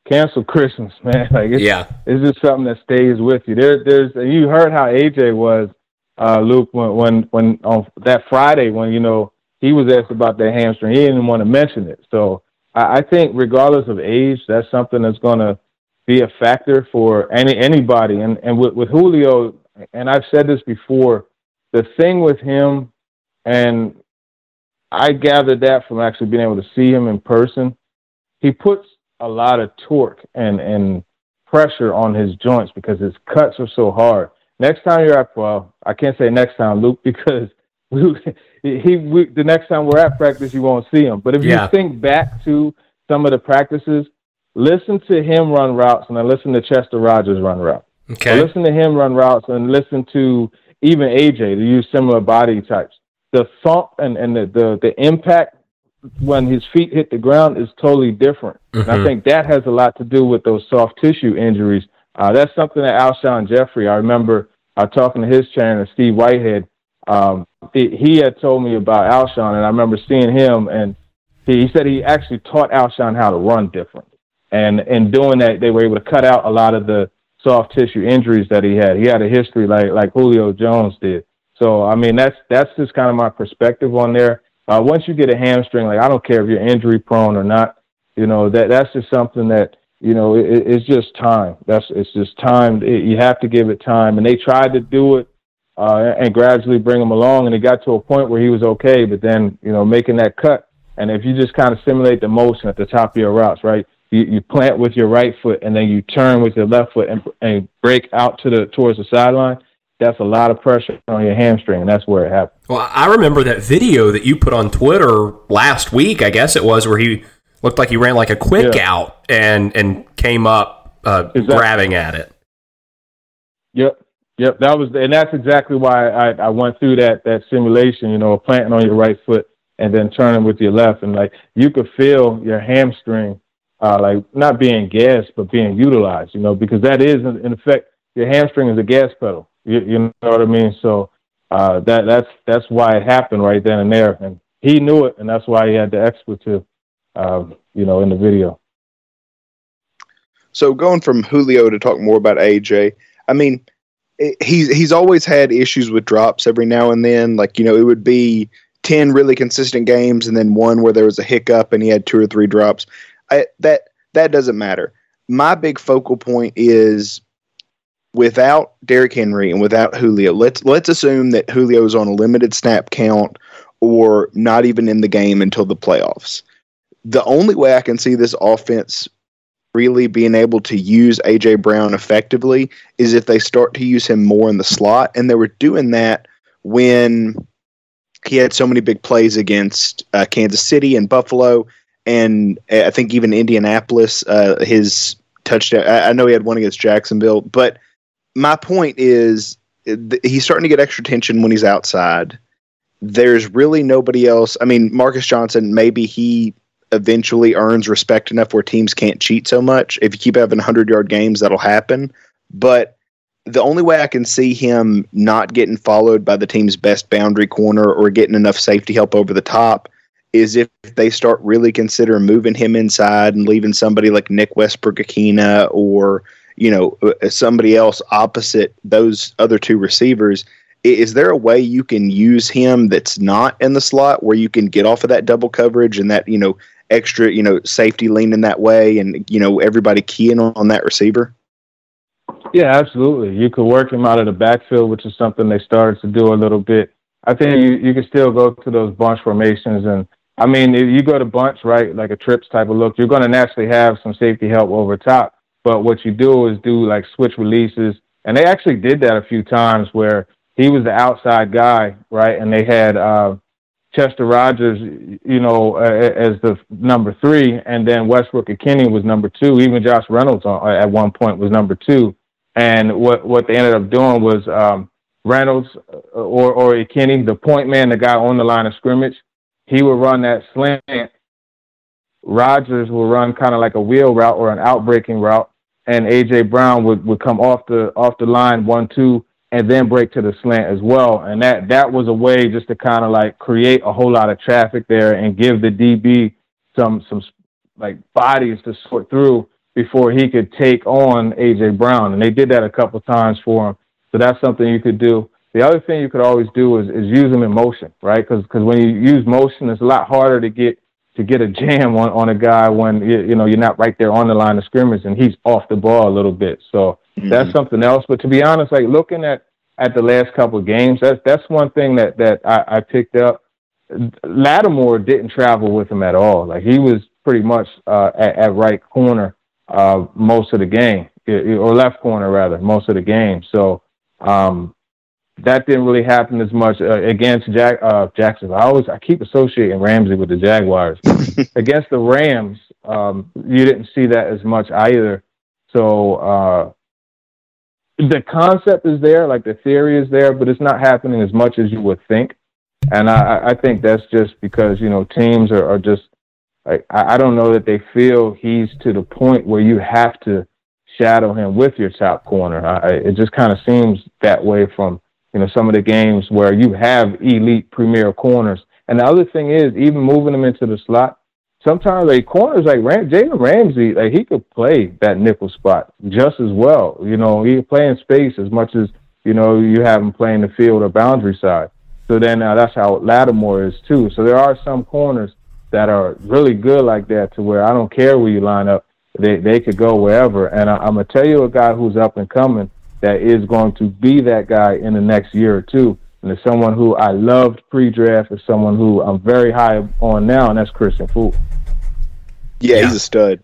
D: cancel Christmas, man. Like it's,
A: yeah,
D: it's just something that stays with you. There, there's you heard how AJ was, uh, Luke, when when when on that Friday when you know he was asked about that hamstring, he didn't want to mention it. So I, I think regardless of age, that's something that's going to be a factor for any anybody. And and with, with Julio, and I've said this before the thing with him, and I gathered that from actually being able to see him in person, he puts a lot of torque and, and pressure on his joints because his cuts are so hard. Next time you're at, well, I can't say next time, Luke, because we, he, we, the next time we're at practice, you won't see him. But if yeah. you think back to some of the practices, listen to him run routes and then listen to Chester Rogers run routes.
A: Okay.
D: So listen to him run routes and listen to even AJ to use similar body types. The thump and, and the, the, the impact when his feet hit the ground is totally different. Mm-hmm. And I mm-hmm. think that has a lot to do with those soft tissue injuries. Uh, that's something that Alshon Jeffery, I remember uh, talking to his trainer, Steve Whitehead. Um, he, he, had told me about Alshon, and I remember seeing him, and he, he said he actually taught Alshon how to run different. And in doing that, they were able to cut out a lot of the soft tissue injuries that he had. He had a history like like Julio Jones did. So I mean that's that's just kind of my perspective on there. Uh, once you get a hamstring, like I don't care if you're injury prone or not, you know that that's just something that you know it, it's just time. That's it's just time. It, you have to give it time. And they tried to do it uh, and gradually bring him along, and it got to a point where he was okay. But then you know making that cut, and if you just kind of simulate the motion at the top of your routes, right? you, you plant with your right foot and then you turn with your left foot and, and break out to the towards the sideline, that's a lot of pressure on your hamstring, and that's where it happens.
A: Well, I remember that video that you put on Twitter last week, I guess it was, where he looked like he ran like a quick yeah. out and and came up uh, exactly. grabbing at it.
D: Yep, yep, that was, and that's exactly why I, I went through that that simulation. You know, planting on your right foot and then turning with your left, and like you could feel your hamstring uh, like not being gassed but being utilized. You know, because that is in effect your hamstring is a gas pedal. You, you know what I mean? So uh, that that's that's why it happened right then and there, and he knew it, and that's why he had the expletive, um, you know, in the video.
C: So going from Julio to talk more about AJ, I mean, he's he's always had issues with drops every now and then. Like you know, it would be ten really consistent games, and then one where there was a hiccup and he had two or three drops. I, that that doesn't matter. My big focal point is without Derrick Henry and without Julio. Let's let's assume that Julio is on a limited snap count or not even in the game until the playoffs. The only way I can see this offense really being able to use AJ Brown effectively is if they start to use him more in the slot, and they were doing that when he had so many big plays against uh, Kansas City and Buffalo and I think even Indianapolis, uh, his touchdown. I, I, know he had one against Jacksonville, but my point is he's starting to get extra attention when he's outside. There's really nobody else. I mean, Marcus Johnson, maybe he eventually earns respect enough where teams can't cheat so much. If you keep having 100 yard games, that'll happen. But the only way I can see him not getting followed by the team's best boundary corner or getting enough safety help over the top is if they start really considering moving him inside and leaving somebody like Nick Westbrook-Ikhine or you know uh, somebody else opposite those other two receivers. Is there a way you can use him that's not in the slot where you can get off of that double coverage and that you know extra you know safety leaning that way and you know everybody keying on that receiver?
D: Yeah, absolutely. You could work him out of the backfield, which is something they started to do a little bit. I think you, you can still go to those bunch formations. And I mean, if you go to bunch, right, like a trips type of look, you're going to naturally have some safety help over top. But what you do is do like switch releases. And they actually did that a few times where he was the outside guy, right? And they had uh, Chester Rogers, you know, uh, as the number three, and then Westbrook-Ikhine was number two. Even Josh Reynolds on, at one point was number two. And what what they ended up doing was um, Reynolds uh, or or Ikhine, the point man, the guy on the line of scrimmage, he would run that slant. Rogers will run kind of like a wheel route or an outbreaking route, and AJ Brown would, would come off the off the line one two and then break to the slant as well. And that that was a way just to kind of like create a whole lot of traffic there and give the DB some some like bodies to sort through before he could take on AJ Brown. And they did that a couple times for him. So that's something you could do. The other thing you could always do is, is use them in motion, right? Because when you use motion, it's a lot harder to get to get a jam on, on a guy when you, you know you're not right there on the line of scrimmage and he's off the ball a little bit. So mm-hmm. that's something else. But to be honest, like looking at at the last couple of games, that's that's one thing that that I, I picked up. Lattimore didn't travel with him at all. Like he was pretty much uh, at, at right corner uh, most of the game, or left corner rather, most of the game. So um, that didn't really happen as much uh, against Jack uh, Jackson. I always I keep associating Ramsey with the Jaguars. against the Rams, um, you didn't see that as much either. So uh, the concept is there, like the theory is there, but it's not happening as much as you would think. And I, I think that's just because you know teams are, are just like I, I don't know that they feel he's to the point where you have to shadow him with your top corner. I, it just kind of seems that way from you know some of the games where you have elite premier corners. And the other thing is, even moving them into the slot, sometimes a like corners like Ram- Jalen Ramsey, like he could play that nickel spot just as well. You know, he can play in space as much as you know you have him playing the field or boundary side. So then uh, that's how Lattimore is too. So there are some corners that are really good like that to where I don't care where you line up, they they could go wherever. And I, I'm gonna tell you a guy who's up and coming that is going to be that guy in the next year or two. And it's someone who I loved pre-draft, is someone who I'm very high on now, and that's Kristian Fulton.
C: Yeah, yeah, he's a stud.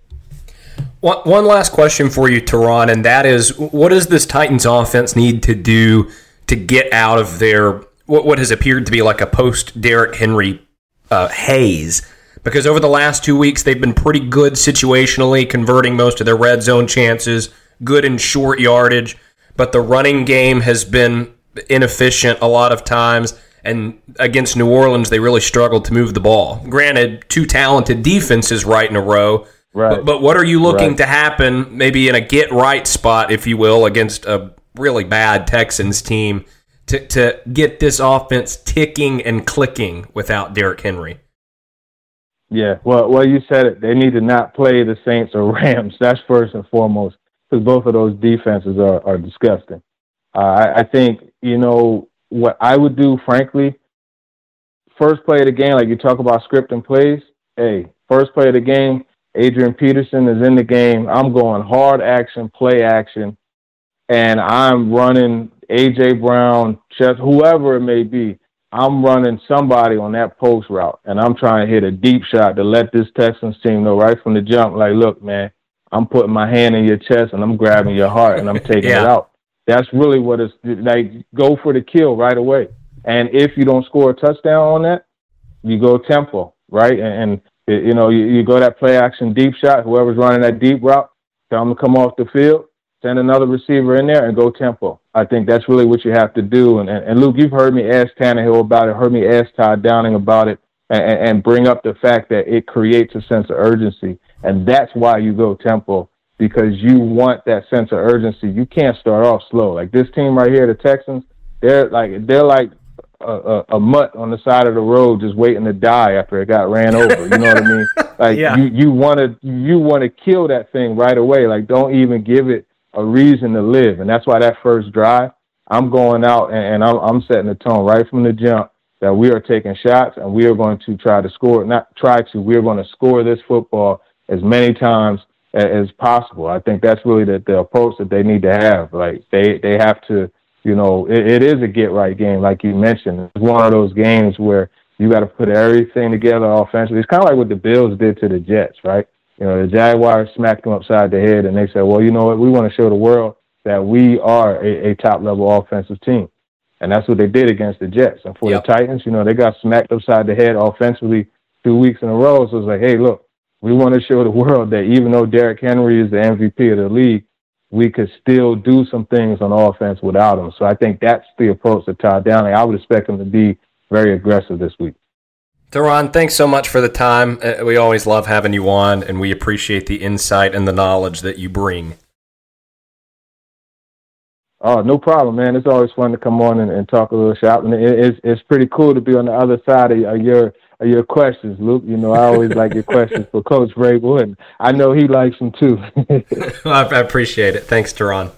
A: One, one last question for you, Turron, and that is, what does this Titans offense need to do to get out of their what, what has appeared to be like a post Derrick Henry uh, haze? because over the last two weeks they've been pretty good situationally, converting most of their red zone chances, good in short yardage, but the running game has been inefficient a lot of times. And against New Orleans, they really struggled to move the ball. Granted, two talented defenses right in a row. Right. But, but what are you looking right. to happen, maybe in a get right spot, if you will, against a really bad Texans team to, to get this offense ticking and clicking without Derrick Henry?
D: Yeah, well, well, you said it. They need to not play the Saints or Rams. That's first and foremost, because both of those defenses are are disgusting. Uh, I, I think you know what I would do, frankly. First play of the game, like you talk about script and plays. Hey, first play of the game, Adrian Peterson is in the game. I'm going hard action, play action, and I'm running AJ Brown, Chest, whoever it may be. I'm running somebody on that post route, and I'm trying to hit a deep shot to let this Texans team know right from the jump, like, look, man, I'm putting my hand in your chest and I'm grabbing your heart and I'm taking yeah. it out. That's really what it's like. Go for the kill right away. And if you don't score a touchdown on that, you go tempo, right? And, and you know, you, you go that play action deep shot. Whoever's running that deep route, tell them to come off the field. send another receiver in there and go tempo. I think that's really what you have to do. And, and, and Luke, you've heard me ask Tannehill about it, heard me ask Todd Downing about it, and, and bring up the fact that it creates a sense of urgency. And that's why you go tempo because you want that sense of urgency. You can't start off slow. Like this team right here, the Texans, they're like they're like a, a, a, mutt on the side of the road just waiting to die after it got ran over. You know what I mean? Like yeah. you you want to you want to kill that thing right away. Like don't even give it a reason to live. And that's why that first drive, I'm going out and, and I'm, I'm setting the tone right from the jump that we are taking shots and we are going to try to score. Not try to. We are going to score this football as many times as, as possible. I think that's really the, the approach that they need to have. Like they they have to you know, it, it is a get right game, like you mentioned. It's one of those games where you got to put everything together offensively. It's kind of like what the Bills did to the Jets, right? You know, the Jaguars smacked them upside the head, and they said, "Well, you know what? We want to show the world that we are a, a top level offensive team." And that's what they did against the Jets. And for yep. the Titans, you know, they got smacked upside the head offensively two weeks in a row. So it's like, hey, look, we want to show the world that even though Derrick Henry is the MVP of the league, we could still do some things on offense without him. So I think that's the approach to Todd Downing. I would expect him to be very aggressive this week.
A: Turron, thanks so much for the time. Uh, we always love having you on, and we appreciate the insight and the knowledge that you bring.
D: Oh, no problem, man. It's always fun to come on and, and talk a little shop, and it, it's it's pretty cool to be on the other side of your your questions, Luke. You know, I always like your questions for Coach Vrabel, and I know he likes them too.
A: I appreciate it. Thanks, Turron.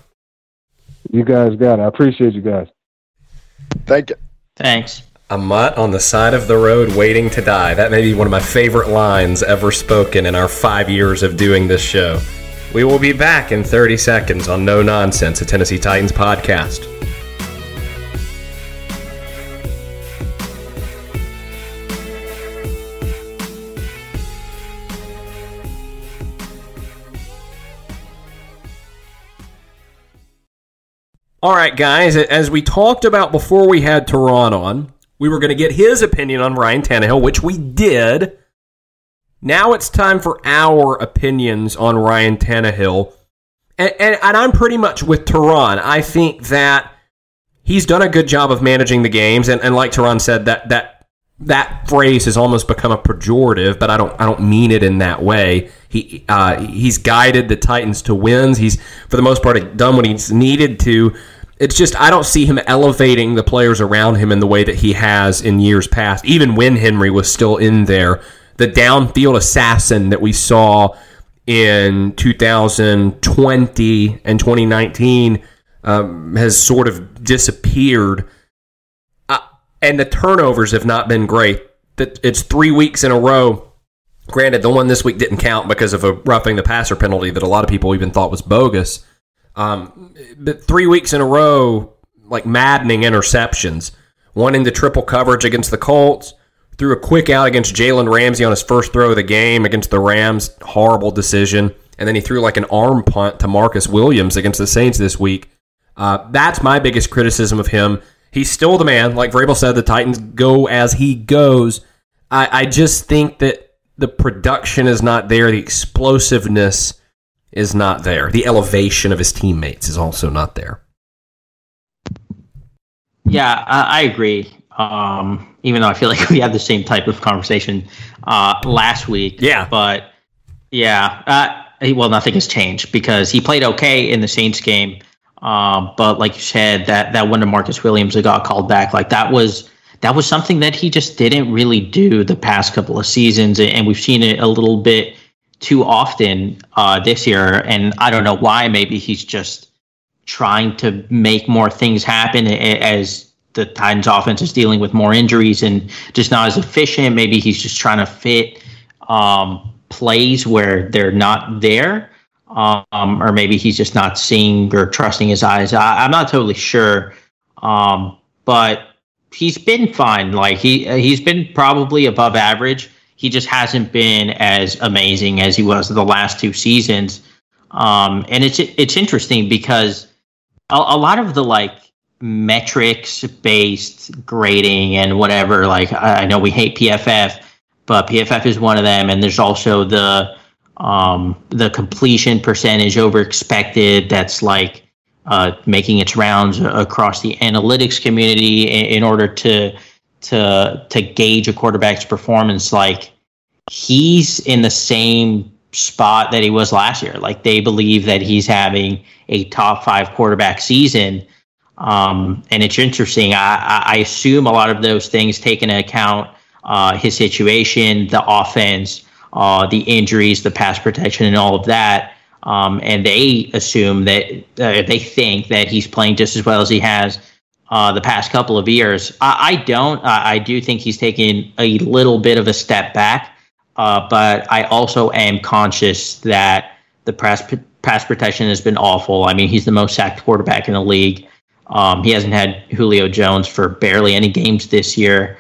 D: You guys got it. I appreciate you guys.
C: Thank you.
B: Thanks.
A: A mutt on the side of the road waiting to die. That may be one of my favorite lines ever spoken in our five years of doing this show. We will be back in 30 seconds on No Nonsense, a Tennessee Titans podcast. All right, guys, as we talked about before we had Turron on, we were going to get his opinion on Ryan Tannehill, which we did. Now it's time for our opinions on Ryan Tannehill. And, and, and I'm pretty much with Turron. I think that he's done a good job of managing the games. And, and like Turron said, that, that that phrase has almost become a pejorative, but I don't I don't mean it in that way. He uh, he's guided the Titans to wins. He's for the most part done what he's needed to. It's just I don't see him elevating the players around him in the way that he has in years past. Even when Henry was still in there, the downfield assassin that we saw in 2020 and 2019 um, has sort of disappeared and the turnovers have not been great. It's three weeks in a row. Granted, the one this week didn't count because of a roughing the passer penalty that a lot of people even thought was bogus. Um, but three weeks in a row, like maddening interceptions. One into triple coverage against the Colts. Threw a quick out against Jalen Ramsey on his first throw of the game against the Rams. Horrible decision. And then he threw like an arm punt to Marcus Williams against the Saints this week. Uh, that's my biggest criticism of him He's still the man. Like Vrabel said, the Titans go as he goes. I, I just think that the production is not there. The explosiveness is not there. The elevation of his teammates is also not there.
B: Yeah, I, I agree. Um, even though I feel like we had the same type of conversation uh, last week.
A: Yeah.
B: But yeah, uh, well, nothing has changed because he played okay in the Saints game. Um, but like you said, that that one to Marcus Williams that got called back, like that was that was something that he just didn't really do the past couple of seasons, and we've seen it a little bit too often uh, this year. And I don't know why. Maybe he's just trying to make more things happen as the Titans offense is dealing with more injuries and just not as efficient. Maybe he's just trying to fit um, plays where they're not there um, or maybe he's just not seeing or trusting his eyes. I, am not totally sure, um, but he's been fine. Like he he's been probably above average. He just hasn't been as amazing as he was the last two seasons. Um, and it's it's interesting because a, a lot of the like metrics based grading and whatever. Like I know we hate PFF, but PFF is one of them, and there's also the um, the completion percentage over expected. That's like uh, making its rounds across the analytics community in, in, order to to to gauge a quarterback's performance. Like he's in the same spot that he was last year. Like they believe that he's having a top five quarterback season. Um, and it's interesting. I, I, assume a lot of those things take into account uh, his situation, the offense, uh, the injuries, the pass protection, and all of that. Um, and they assume that uh, they think that he's playing just as well as he has uh, the past couple of years. I, I don't. I do think he's taken a little bit of a step back, uh, but I also am conscious that the pass pass protection has been awful. I mean, he's the most sacked quarterback in the league. Um, he hasn't had Julio Jones for barely any games this year.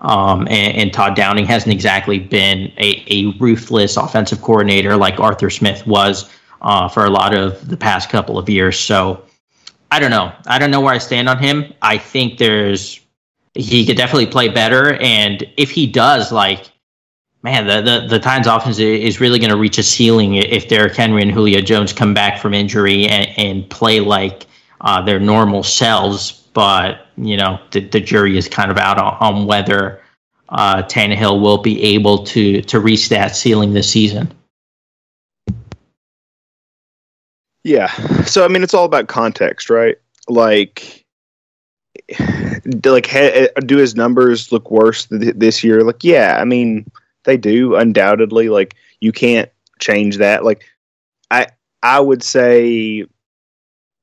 B: Um, and, and, Todd Downing hasn't exactly been a, a, ruthless offensive coordinator like Arthur Smith was uh, for a lot of the past couple of years. So I don't know. I don't know where I stand on him. I think there's he could definitely play better, and if he does, like man, the the, the Titans offense is really going to reach a ceiling if Derrick Henry and Julio Jones come back from injury and, and play like uh, their normal selves but you know the, the jury is kind of out on, on whether uh, Tannehill will be able to to reach that ceiling this season.
C: Yeah, so I mean, it's all about context, right? Like, like do his numbers look worse th- this year? Like, yeah, I mean, they do undoubtedly. Like, you can't change that. Like, I I would say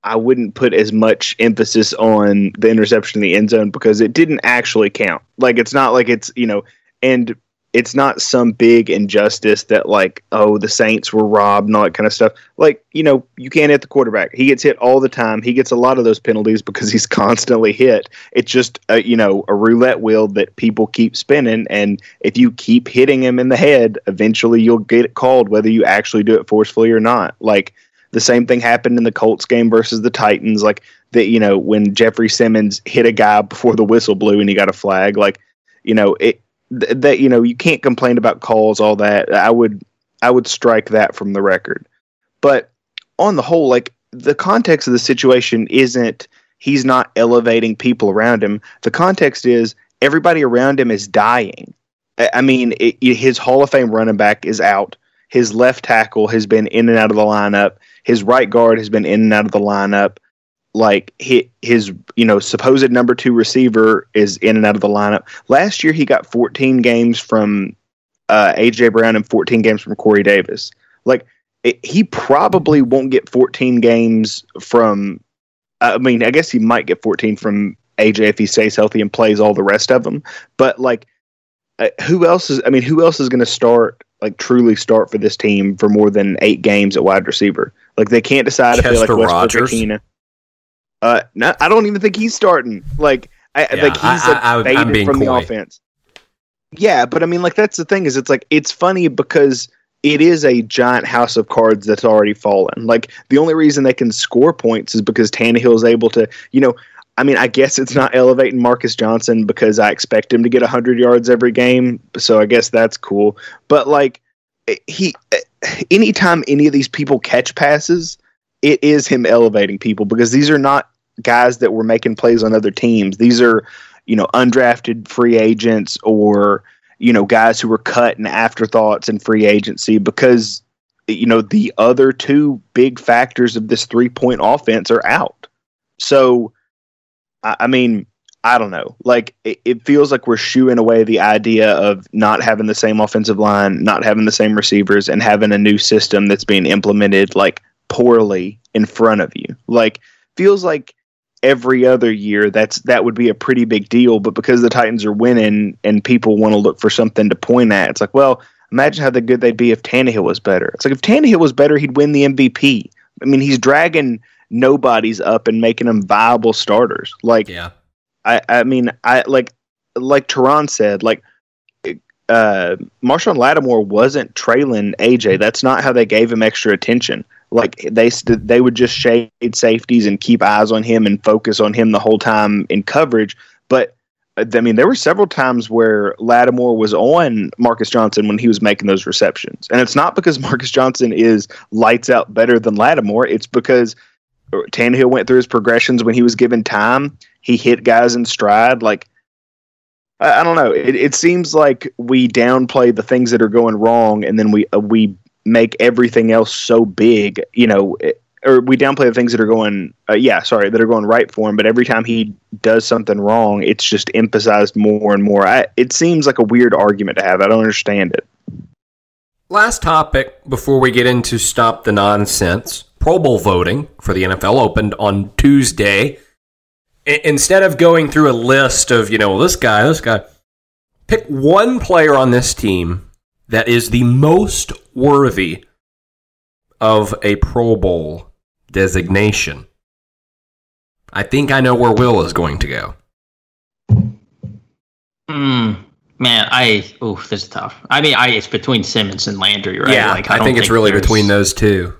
C: I wouldn't put as much emphasis on the interception in the end zone because it didn't actually count. Like it's not like it's you know, and it's not some big injustice that like oh the Saints were robbed and all that kind of stuff. Like you know you can't hit the quarterback. He gets hit all the time. He gets a lot of those penalties because he's constantly hit. It's just a, you know a roulette wheel that people keep spinning, and if you keep hitting him in the head, eventually you'll get it called whether you actually do it forcefully or not. Like the same thing happened in the Colts game versus the Titans. Like that, you know, when Jeffery Simmons hit a guy before the whistle blew and he got a flag. Like, you know, it th- that you know you can't complain about calls, all that. I would I would strike that from the record. But on the whole, like the context of the situation isn't he's not elevating people around him. The context is everybody around him is dying. I mean, it, his Hall of Fame running back is out. His left tackle has been in and out of the lineup. His right guard has been in and out of the lineup. Like his, his you know supposed number two receiver is in and out of the lineup. Last year he got 14 games from uh, AJ Brown and 14 games from Corey Davis. Like it, he probably won't get 14 games from. I mean, I guess he might get 14 from AJ if he stays healthy and plays all the rest of them. But like, uh, who else is? I mean, who else is going to start like truly start for this team for more than eight games at wide receiver. Like they can't decide
A: Chester
C: if they like
A: Rogers.
C: Uh, no, I don't even think he's starting. Like, I, yeah, like he's like I, I, faded from coy. the offense. Yeah, but I mean, like that's the thing is, it's like it's funny because it is a giant house of cards that's already fallen. Like the only reason they can score points is because Tannehill is able to, you know, I mean, I guess it's not elevating Marcus Johnson because I expect him to get 100 yards every game. So I guess that's cool. But like, eh, he, eh, anytime any of these people catch passes, it is him elevating people because these are not guys that were making plays on other teams. These are, you know, undrafted free agents or, you know, guys who were cut and afterthoughts in free agency because, you know, the other two big factors of this three point offense are out. So, I, I mean, I don't know. Like it, it, feels like we're shooing away the idea of not having the same offensive line, not having the same receivers, and having a new system that's being implemented like poorly in front of you. Like feels like every other year that's that would be a pretty big deal, but because the Titans are winning and people want to look for something to point at, it's like, well, imagine how the good they'd be if Tannehill was better. It's like if Tannehill was better, he'd win the MVP. I mean, he's dragging nobody's up and making them viable starters. Like,
A: yeah,
C: I, I mean, I like, like Turron said, like, uh, Marshon Lattimore wasn't trailing AJ. That's not how they gave him extra attention. Like they they would just shade safeties and keep eyes on him and focus on him the whole time in coverage. But I mean, there were several times where Lattimore was on Marcus Johnson when he was making those receptions. And it's not because Marcus Johnson is lights out better than Lattimore. It's because Tannehill went through his progressions when he was given time. He hit guys in stride. Like, I, I don't know. It, it, seems like we downplay the things that are going wrong, and then we uh, we make everything else so big. You know, or we downplay the things that are going, uh, yeah, sorry, that are going right for him. But every time he does something wrong, it's just emphasized more and more. I, it seems like a weird argument to have. I don't understand it.
A: Last topic before we get into stop the nonsense. Pro Bowl voting for the NFL opened on Tuesday. I- instead of going through a list of, you know, this guy, this guy, pick one player on this team that is the most worthy of a Pro Bowl designation. I think I know where Will is going to go.
B: Hmm. Man, I oh, this is tough. I mean, I it's between Simmons and Landry, right?
A: Yeah, like, I, I think, think it's really between those two.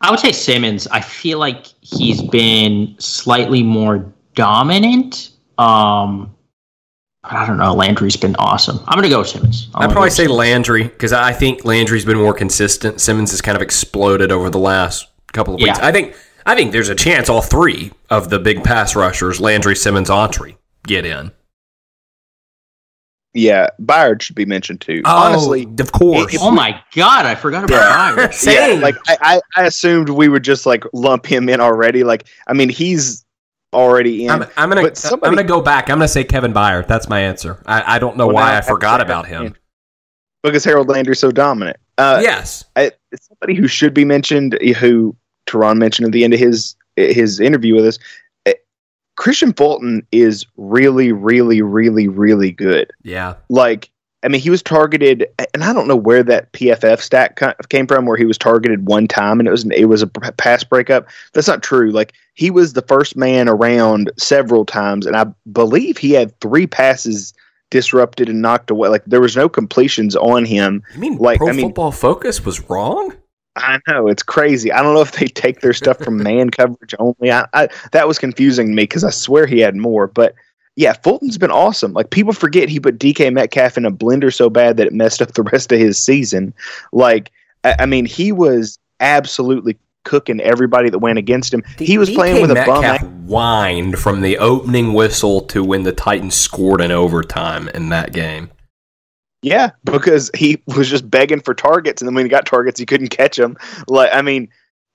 B: I would say Simmons. I feel like he's been slightly more dominant. Um, I don't know. Landry's been awesome. I'm going to go Simmons.
A: i would probably say Simmons. Landry because I think Landry's been more consistent. Simmons has kind of exploded over the last couple of weeks. Yeah. I think I think there's a chance all three of the big pass rushers, Landry, Simmons, Autry, get in.
C: Yeah, Byard should be mentioned too.
A: Oh, Honestly, of course.
B: oh my god, I forgot about yeah. Byard.
C: Same. Yeah, like I, I assumed we would just like lump him in already. Like, I mean, he's already in.
A: I'm, I'm gonna somebody, I'm gonna go back. I'm gonna say Kevin Byard. That's my answer. I, I don't know well, why I forgot about him.
C: Because Harold Landry's so dominant. Uh,
A: yes,
C: I, somebody who should be mentioned, who Turron mentioned at the end of his his interview with us. Kristian Fulton is really, really, really, really good.
A: Yeah.
C: Like, I mean, he was targeted, and I don't know where that PFF stat came from, where he was targeted one time and it was it was a pass breakup. That's not true. Like, he was the first man around several times, and I believe he had three passes disrupted and knocked away. Like, there was no completions on him.
A: You mean
C: like
A: Pro
C: I mean,
A: Football Focus was wrong?
C: I know it's crazy. I don't know if they take their stuff from man coverage only. I, I that was confusing to me because I swear he had more. But yeah, Fulton's been awesome. Like people forget he put DK Metcalf in a blender so bad that it messed up the rest of his season. Like I, I mean, he was absolutely cooking everybody that went against him. D- he was DK playing with a Metcalf
A: bum. Whined from the opening whistle to when the Titans scored in overtime in that game.
C: Yeah, because he was just begging for targets, and then when he got targets, he couldn't catch them. Like, I mean,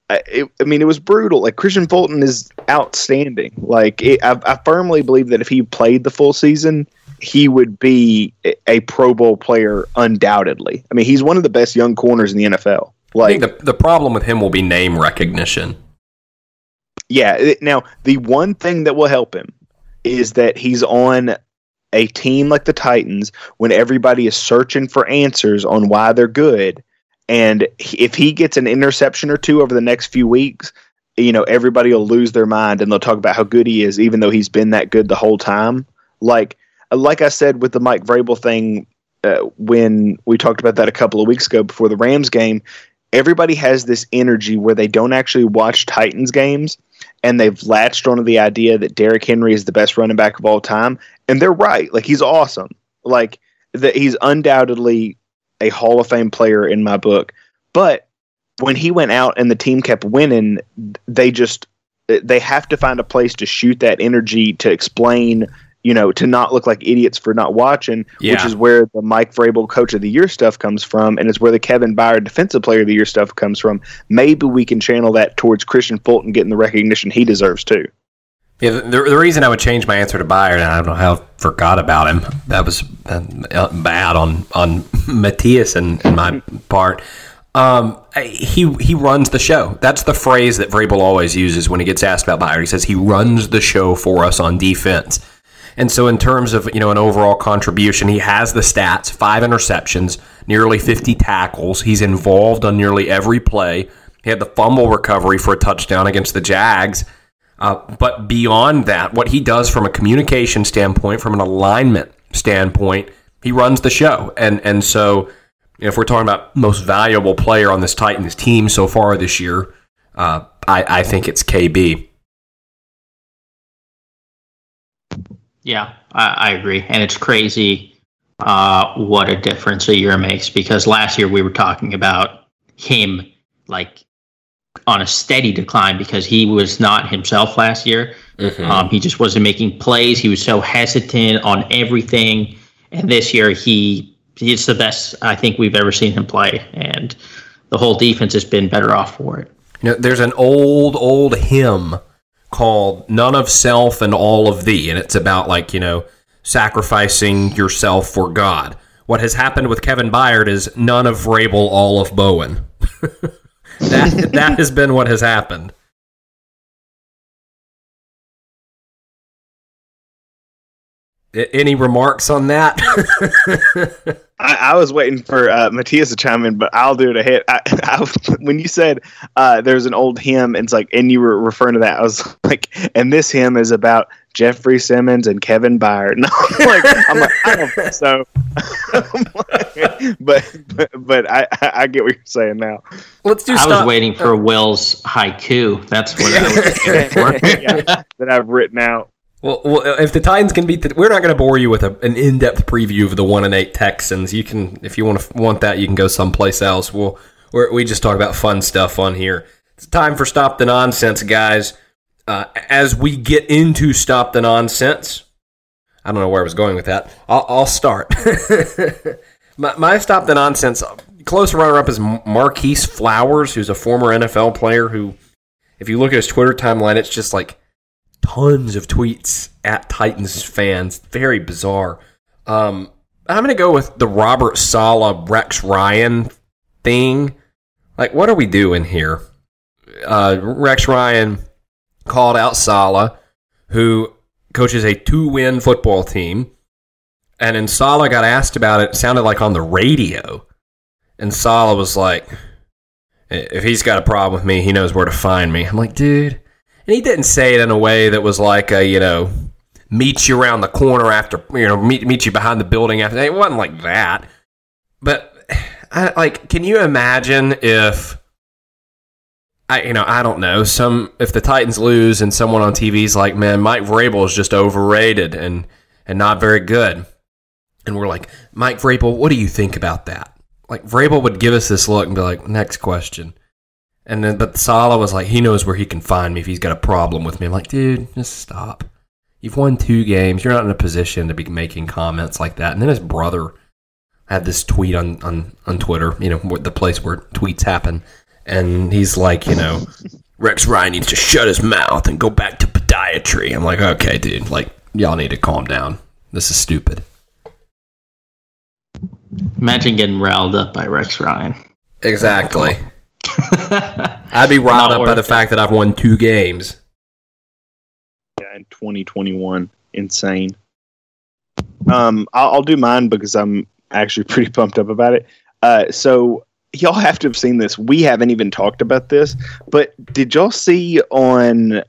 C: it, I mean, it was brutal. Like Kristian Fulton is outstanding. Like, it, I, I, firmly believe that if he played the full season, he would be a Pro Bowl player, undoubtedly. I mean, he's one of the best young corners in the NFL. Like,
A: the the problem with him will be name recognition.
C: Yeah. Now, the one thing that will help him is that he's on a team like the Titans, when everybody is searching for answers on why they're good, and if he gets an interception or two over the next few weeks, you know, everybody will lose their mind and they'll talk about how good he is, even though he's been that good the whole time. Like, like I said with the Mike Vrabel thing, uh, when we talked about that a couple of weeks ago before the Rams game, everybody has this energy where they don't actually watch Titans games and they've latched onto the idea that Derrick Henry is the best running back of all time, and they're right. Like he's awesome. Like that he's undoubtedly a Hall of Fame player in my book. But when he went out and the team kept winning, they just they have to find a place to shoot that energy to explain you know, to not look like idiots for not watching, yeah. which is where the Mike Vrabel Coach of the Year stuff comes from, and it's where the Kevin Byard Defensive Player of the Year stuff comes from. Maybe we can channel that towards Kristian Fulton getting the recognition he deserves too.
A: Yeah, the, the reason I would change my answer to Byard, and I don't know how I forgot about him. That was uh, bad on on Matthias and, and my part. Um, he he runs the show. That's the phrase that Vrabel always uses when he gets asked about Byard. He says he runs the show for us on defense. And so, in terms of you know an overall contribution, he has the stats: five interceptions, nearly 50 tackles. He's involved on nearly every play. He had the fumble recovery for a touchdown against the Jags. Uh, but beyond that, what he does from a communication standpoint, from an alignment standpoint, he runs the show. And and so, if we're talking about most valuable player on this Titans team so far this year, uh, I, I think it's KB.
B: Yeah, I, I agree, and it's crazy uh, what a difference a year makes. Because last year we were talking about him like on a steady decline because he was not himself last year. Mm-hmm. Um, he just wasn't making plays. He was so hesitant on everything. And this year, he he's the best I think we've ever seen him play, and the whole defense has been better off for it.
A: You know, there's an old old hymn called "None of Self and All of Thee," and it's about like you know sacrificing yourself for God. What has happened with Kevin Byard is none of Vrabel, all of Bowen. that that has been what has happened. Any remarks on that?
C: I, I, was waiting for uh, Matthias to chime in, but I'll do it ahead. I, I, when you said uh, there's an old hymn, and it's like, and you were referring to that, I was like, and this hymn is about Jeffery Simmons and Kevin Byard. No, I'm like, I'm like, I don't think so. like, but, but but I I get what you're saying now.
B: Let's do. I stop. was waiting for Will's haiku. That's what I was waiting for.
C: yeah, that I've written out.
A: Well, well, if the Titans can beat the, we're not going to bore you with a, an in-depth preview of the one and eight Texans. You can, if you want to want that, you can go someplace else. We'll, we just talk about fun stuff on here. It's time for stop the nonsense, guys. Uh, as we get into stop the nonsense, I don't know where I was going with that. I'll, I'll start. my, my stop the nonsense close runner-up is Marquis Flowers, who's a former NFL player. Who, if you look at his Twitter timeline, it's just like tons of tweets at Titans fans. Very bizarre. Um, I'm going to go with the Robert Saleh Rex Ryan thing. Like, what are we doing here? Uh, Rex Ryan called out Saleh, who coaches a two win football team. And then Saleh got asked about it. It sounded like on the radio. And Saleh was like, if he's got a problem with me, he knows where to find me. I'm like, dude, and he didn't say it in a way that was like a, you know, meet you around the corner after, you know, meet, meet you behind the building after. It wasn't like that. But, I, like, can you imagine if, I, you know, I don't know, some, if the Titans lose and someone on TV is like, man, Mike Vrabel is just overrated and, and not very good. And we're like, Mike Vrabel, what do you think about that? Like, Vrabel would give us this look and be like, next question. And then, but Saleh was like, he knows where he can find me if he's got a problem with me. I'm like, dude, just stop. You've won two games. You're not in a position to be making comments like that. And then his brother had this tweet on, on, on Twitter, you know, the place where tweets happen. And he's like, you know, Rex Ryan needs to shut his mouth and go back to podiatry. I'm like, okay, dude, like, y'all need to calm down. This is stupid.
B: Imagine getting riled up by Rex Ryan.
A: Exactly. I'd be riled up by the it. fact that I've won two games.
C: Yeah, in 2021, insane. Um, I'll, I'll do mine because I'm actually pretty pumped up about it. Uh, so y'all have to have seen this. We haven't even talked about this, but did y'all see on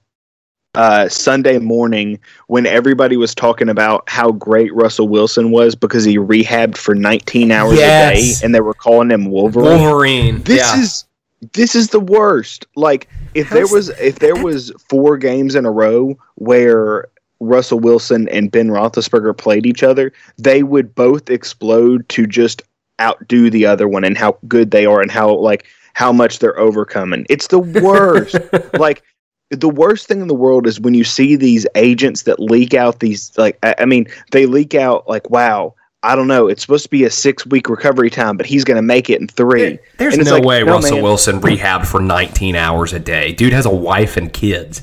C: uh, Sunday morning when everybody was talking about how great Russell Wilson was because he rehabbed for 19 hours yes. a day and they were calling him Wolverine.
A: Wolverine.
C: This yeah. is this is the worst. Like if How's there was if there was four games in a row where Russell Wilson and Ben Roethlisberger played each other, they would both explode to just outdo the other one and how good they are and how like how much they're overcoming. It's the worst. like the worst thing in the world is when you see these agents that leak out these like I, I mean they leak out like wow I don't know. It's supposed to be a six week recovery time, but he's going to make it in three.
A: There's no like, way no, Russell man. Wilson rehabbed for 19 hours a day. Dude has a wife and kids.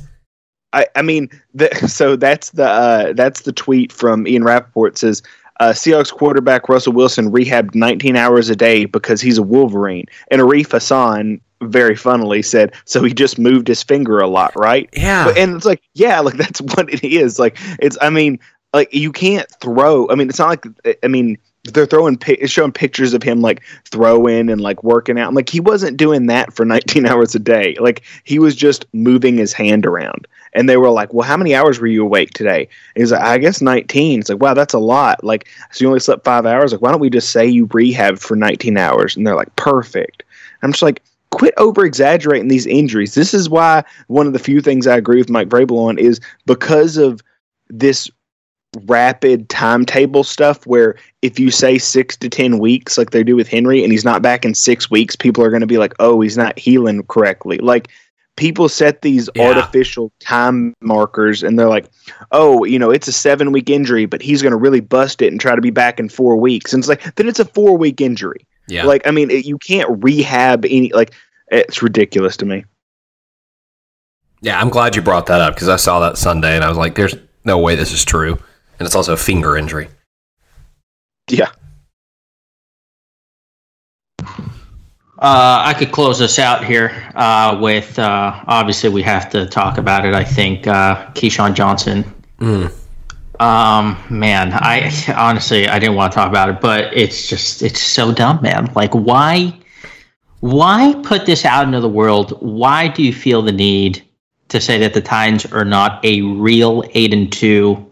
C: I, I mean, the, so that's the uh, that's the tweet from Ian Rapoport says uh, Seahawks quarterback Russell Wilson rehabbed 19 hours a day because he's a Wolverine. And Arif Hassan very funnily said, "So he just moved his finger a lot, right?"
A: Yeah,
C: but, and it's like, yeah, like that's what it is. Like it's, I mean, like you can't throw. I mean, it's not like I mean they're throwing showing pictures of him like throwing and like working out. I'm like he wasn't doing that for 19 hours a day. Like he was just moving his hand around. And they were like, "Well, how many hours were you awake today?" And he's like, "I guess 19." It's like, "Wow, that's a lot." Like, so you only slept five hours. Like, why don't we just say you rehab for 19 hours? And they're like, "Perfect." I'm just like, quit over exaggerating these injuries. This is why one of the few things I agree with Mike Vrabel on is because of this rapid timetable stuff where if you say six to ten weeks like they do with Henry and he's not back in six weeks, people are going to be like, "Oh, he's not healing correctly." Like people set these
A: Yeah.
C: artificial time markers and they're like, "Oh, you know, it's a seven week injury, but he's going to really bust it and try to be back in four weeks." And it's like, then it's a four week injury.
A: Yeah.
C: Like, I mean, it, you can't rehab any. Like, it's ridiculous to me.
A: yeah, I'm glad you brought that up because I saw that Sunday and I was like, there's no way this is true. And it's also a finger injury.
C: Yeah.
B: Uh, I could close us out here uh, with uh, obviously we have to talk about it. I think uh, Keyshawn Johnson.
A: Mm.
B: Um, man, I honestly I didn't want to talk about it, but it's just it's so dumb, man. Like why why put this out into the world? Why do you feel the need to say that the Titans are not a real eight and two,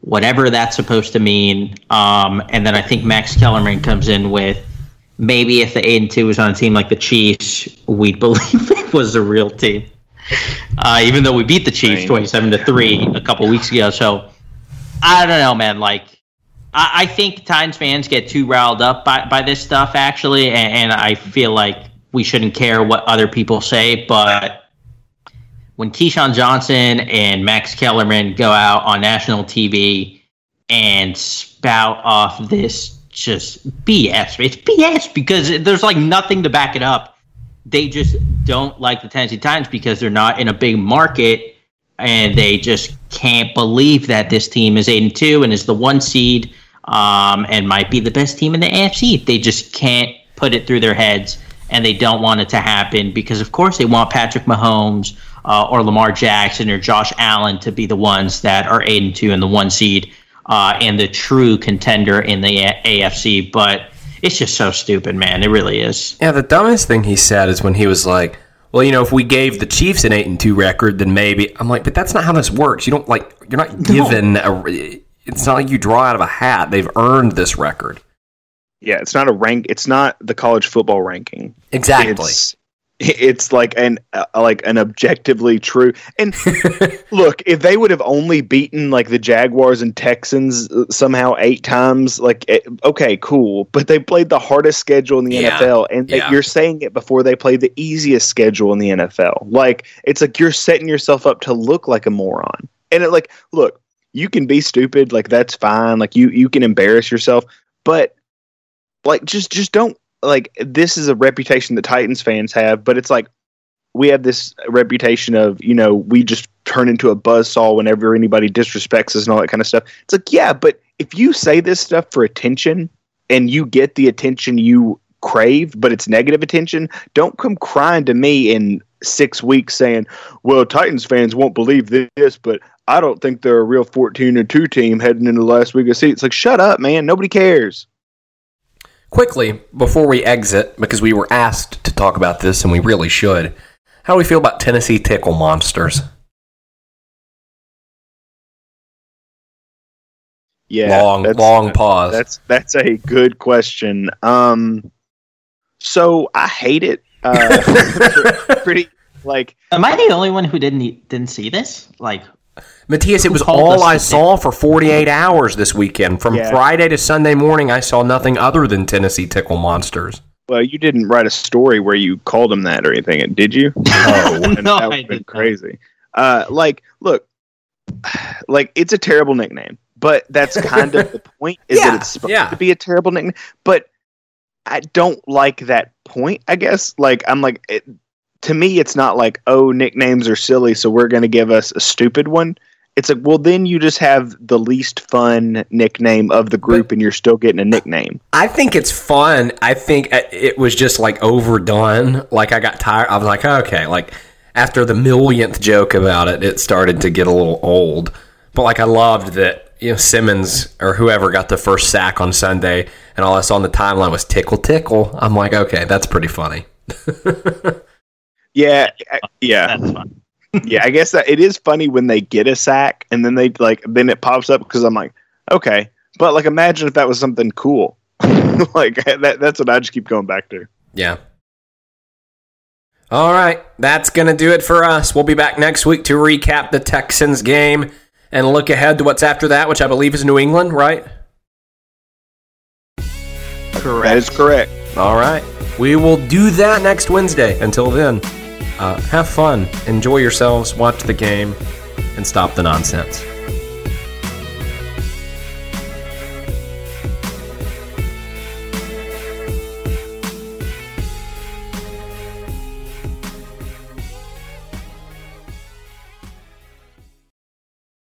B: whatever that's supposed to mean? Um, and then I think Max Kellerman comes in with maybe if the eight and two was on a team like the Chiefs, we'd believe it was a real team. Uh, even though we beat the Chiefs twenty-seven to three a couple weeks ago, so I don't know, man. Like, I, I think Titans fans get too riled up by, by this stuff, actually, and, and I feel like we shouldn't care what other people say. But when Keyshawn Johnson and Max Kellerman go out on national TV and spout off this just BS, it's BS because there's like nothing to back it up. They just don't like the Tennessee Titans because they're not in a big market and they just can't believe that this team is eight and two and is the one seed um, and might be the best team in the AFC. They just can't put it through their heads, and they don't want it to happen because, of course, they want Patrick Mahomes uh, or Lamar Jackson or Josh Allen to be the ones that are eight and two and the one seed uh, and the true contender in the A- AFC. But it's just so stupid, man. It really is.
A: Yeah, the dumbest thing he said is when he was like, "Well, you know, if we gave the Chiefs an eight and two record, then maybe." I'm like, "But that's not how this works. You don't like. You're not given a. It's not like you draw out of a hat. They've earned this record.
C: Yeah, it's not a rank. It's not the college football ranking.
A: Exactly.
C: It's it's like an uh, like an objectively true. And look, if they would have only beaten like the Jaguars and Texans uh, somehow eight times, like eh, okay, cool. But they played the hardest schedule in the
A: Yeah.
C: NFL, and they- you're saying it before they played the easiest schedule in the NFL. Like it's like you're setting yourself up to look like a moron. And it like look, you can be stupid, like that's fine. Like you you can embarrass yourself, but like just just don't like this is a reputation that Titans fans have, but it's like we have this reputation of, you know, we just turn into a buzzsaw whenever anybody disrespects us and all that kind of stuff. It's like, yeah, but if you say this stuff for attention and you get the attention you crave, but it's negative attention, don't come crying to me in six weeks saying, Well, Titans fans won't believe this, but I don't think they're a real fourteen or two team heading into the last week of the season. It's like, shut up, man. Nobody cares.
A: Quickly before we exit, because we were asked to talk about this, and we really should. How do we feel about Tennessee Tickle Monsters?
C: Yeah,
A: long,
C: that's-
A: long pause.
C: That's that's a good question. Um, so I hate it. Uh, pretty like
B: Am I the only one who didn't didn't see this? Like,
A: Matthias, it was all I saw for 48 hours this weekend. From
C: Yeah.
A: Friday to Sunday morning, I saw nothing other than Tennessee Tickle Monsters.
C: well, you didn't write a story where you called them that or anything, did you? Oh, and
B: No,
C: that
B: I
C: would have been
B: did not.
C: crazy. Uh, like, look, like it's a terrible nickname, but that's kind of the point. Is
A: Yeah,
C: that it's supposed
A: yeah.
C: to be a terrible nickname? But I don't like that point. I guess like I'm like it, to me, it's not like oh nicknames are silly, so we're going to give us a stupid one. It's like well, then you just have the least fun nickname of the group, and you're still getting a nickname.
A: I think it's fun. I think it was just like overdone. Like I got tired. I was like, okay, like after the millionth joke about it, it started to get a little old. But like I loved that you know Simmons or whoever got the first sack on Sunday, and all I saw on the timeline was tickle tickle. I'm like, okay, that's pretty funny.
C: Yeah, I- yeah.
B: that's fun.
C: yeah, I guess that it is funny when they get a sack and then they like then it pops up because I'm like, okay, but like imagine if that was something cool. like that, that's what I just keep going back to.
A: Yeah. All right, that's going to do it for us. We'll be back next week to recap the Texans game and look ahead to what's after that, which I believe is New England, right?
C: Correct. That is correct.
A: All right. We will do that next Wednesday. Until then, uh, have fun, enjoy yourselves, watch the game, and stop the nonsense.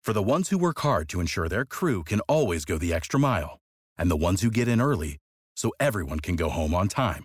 E: For the ones who work hard to ensure their crew can always go the extra mile, and the ones who get in early so everyone can go home on time,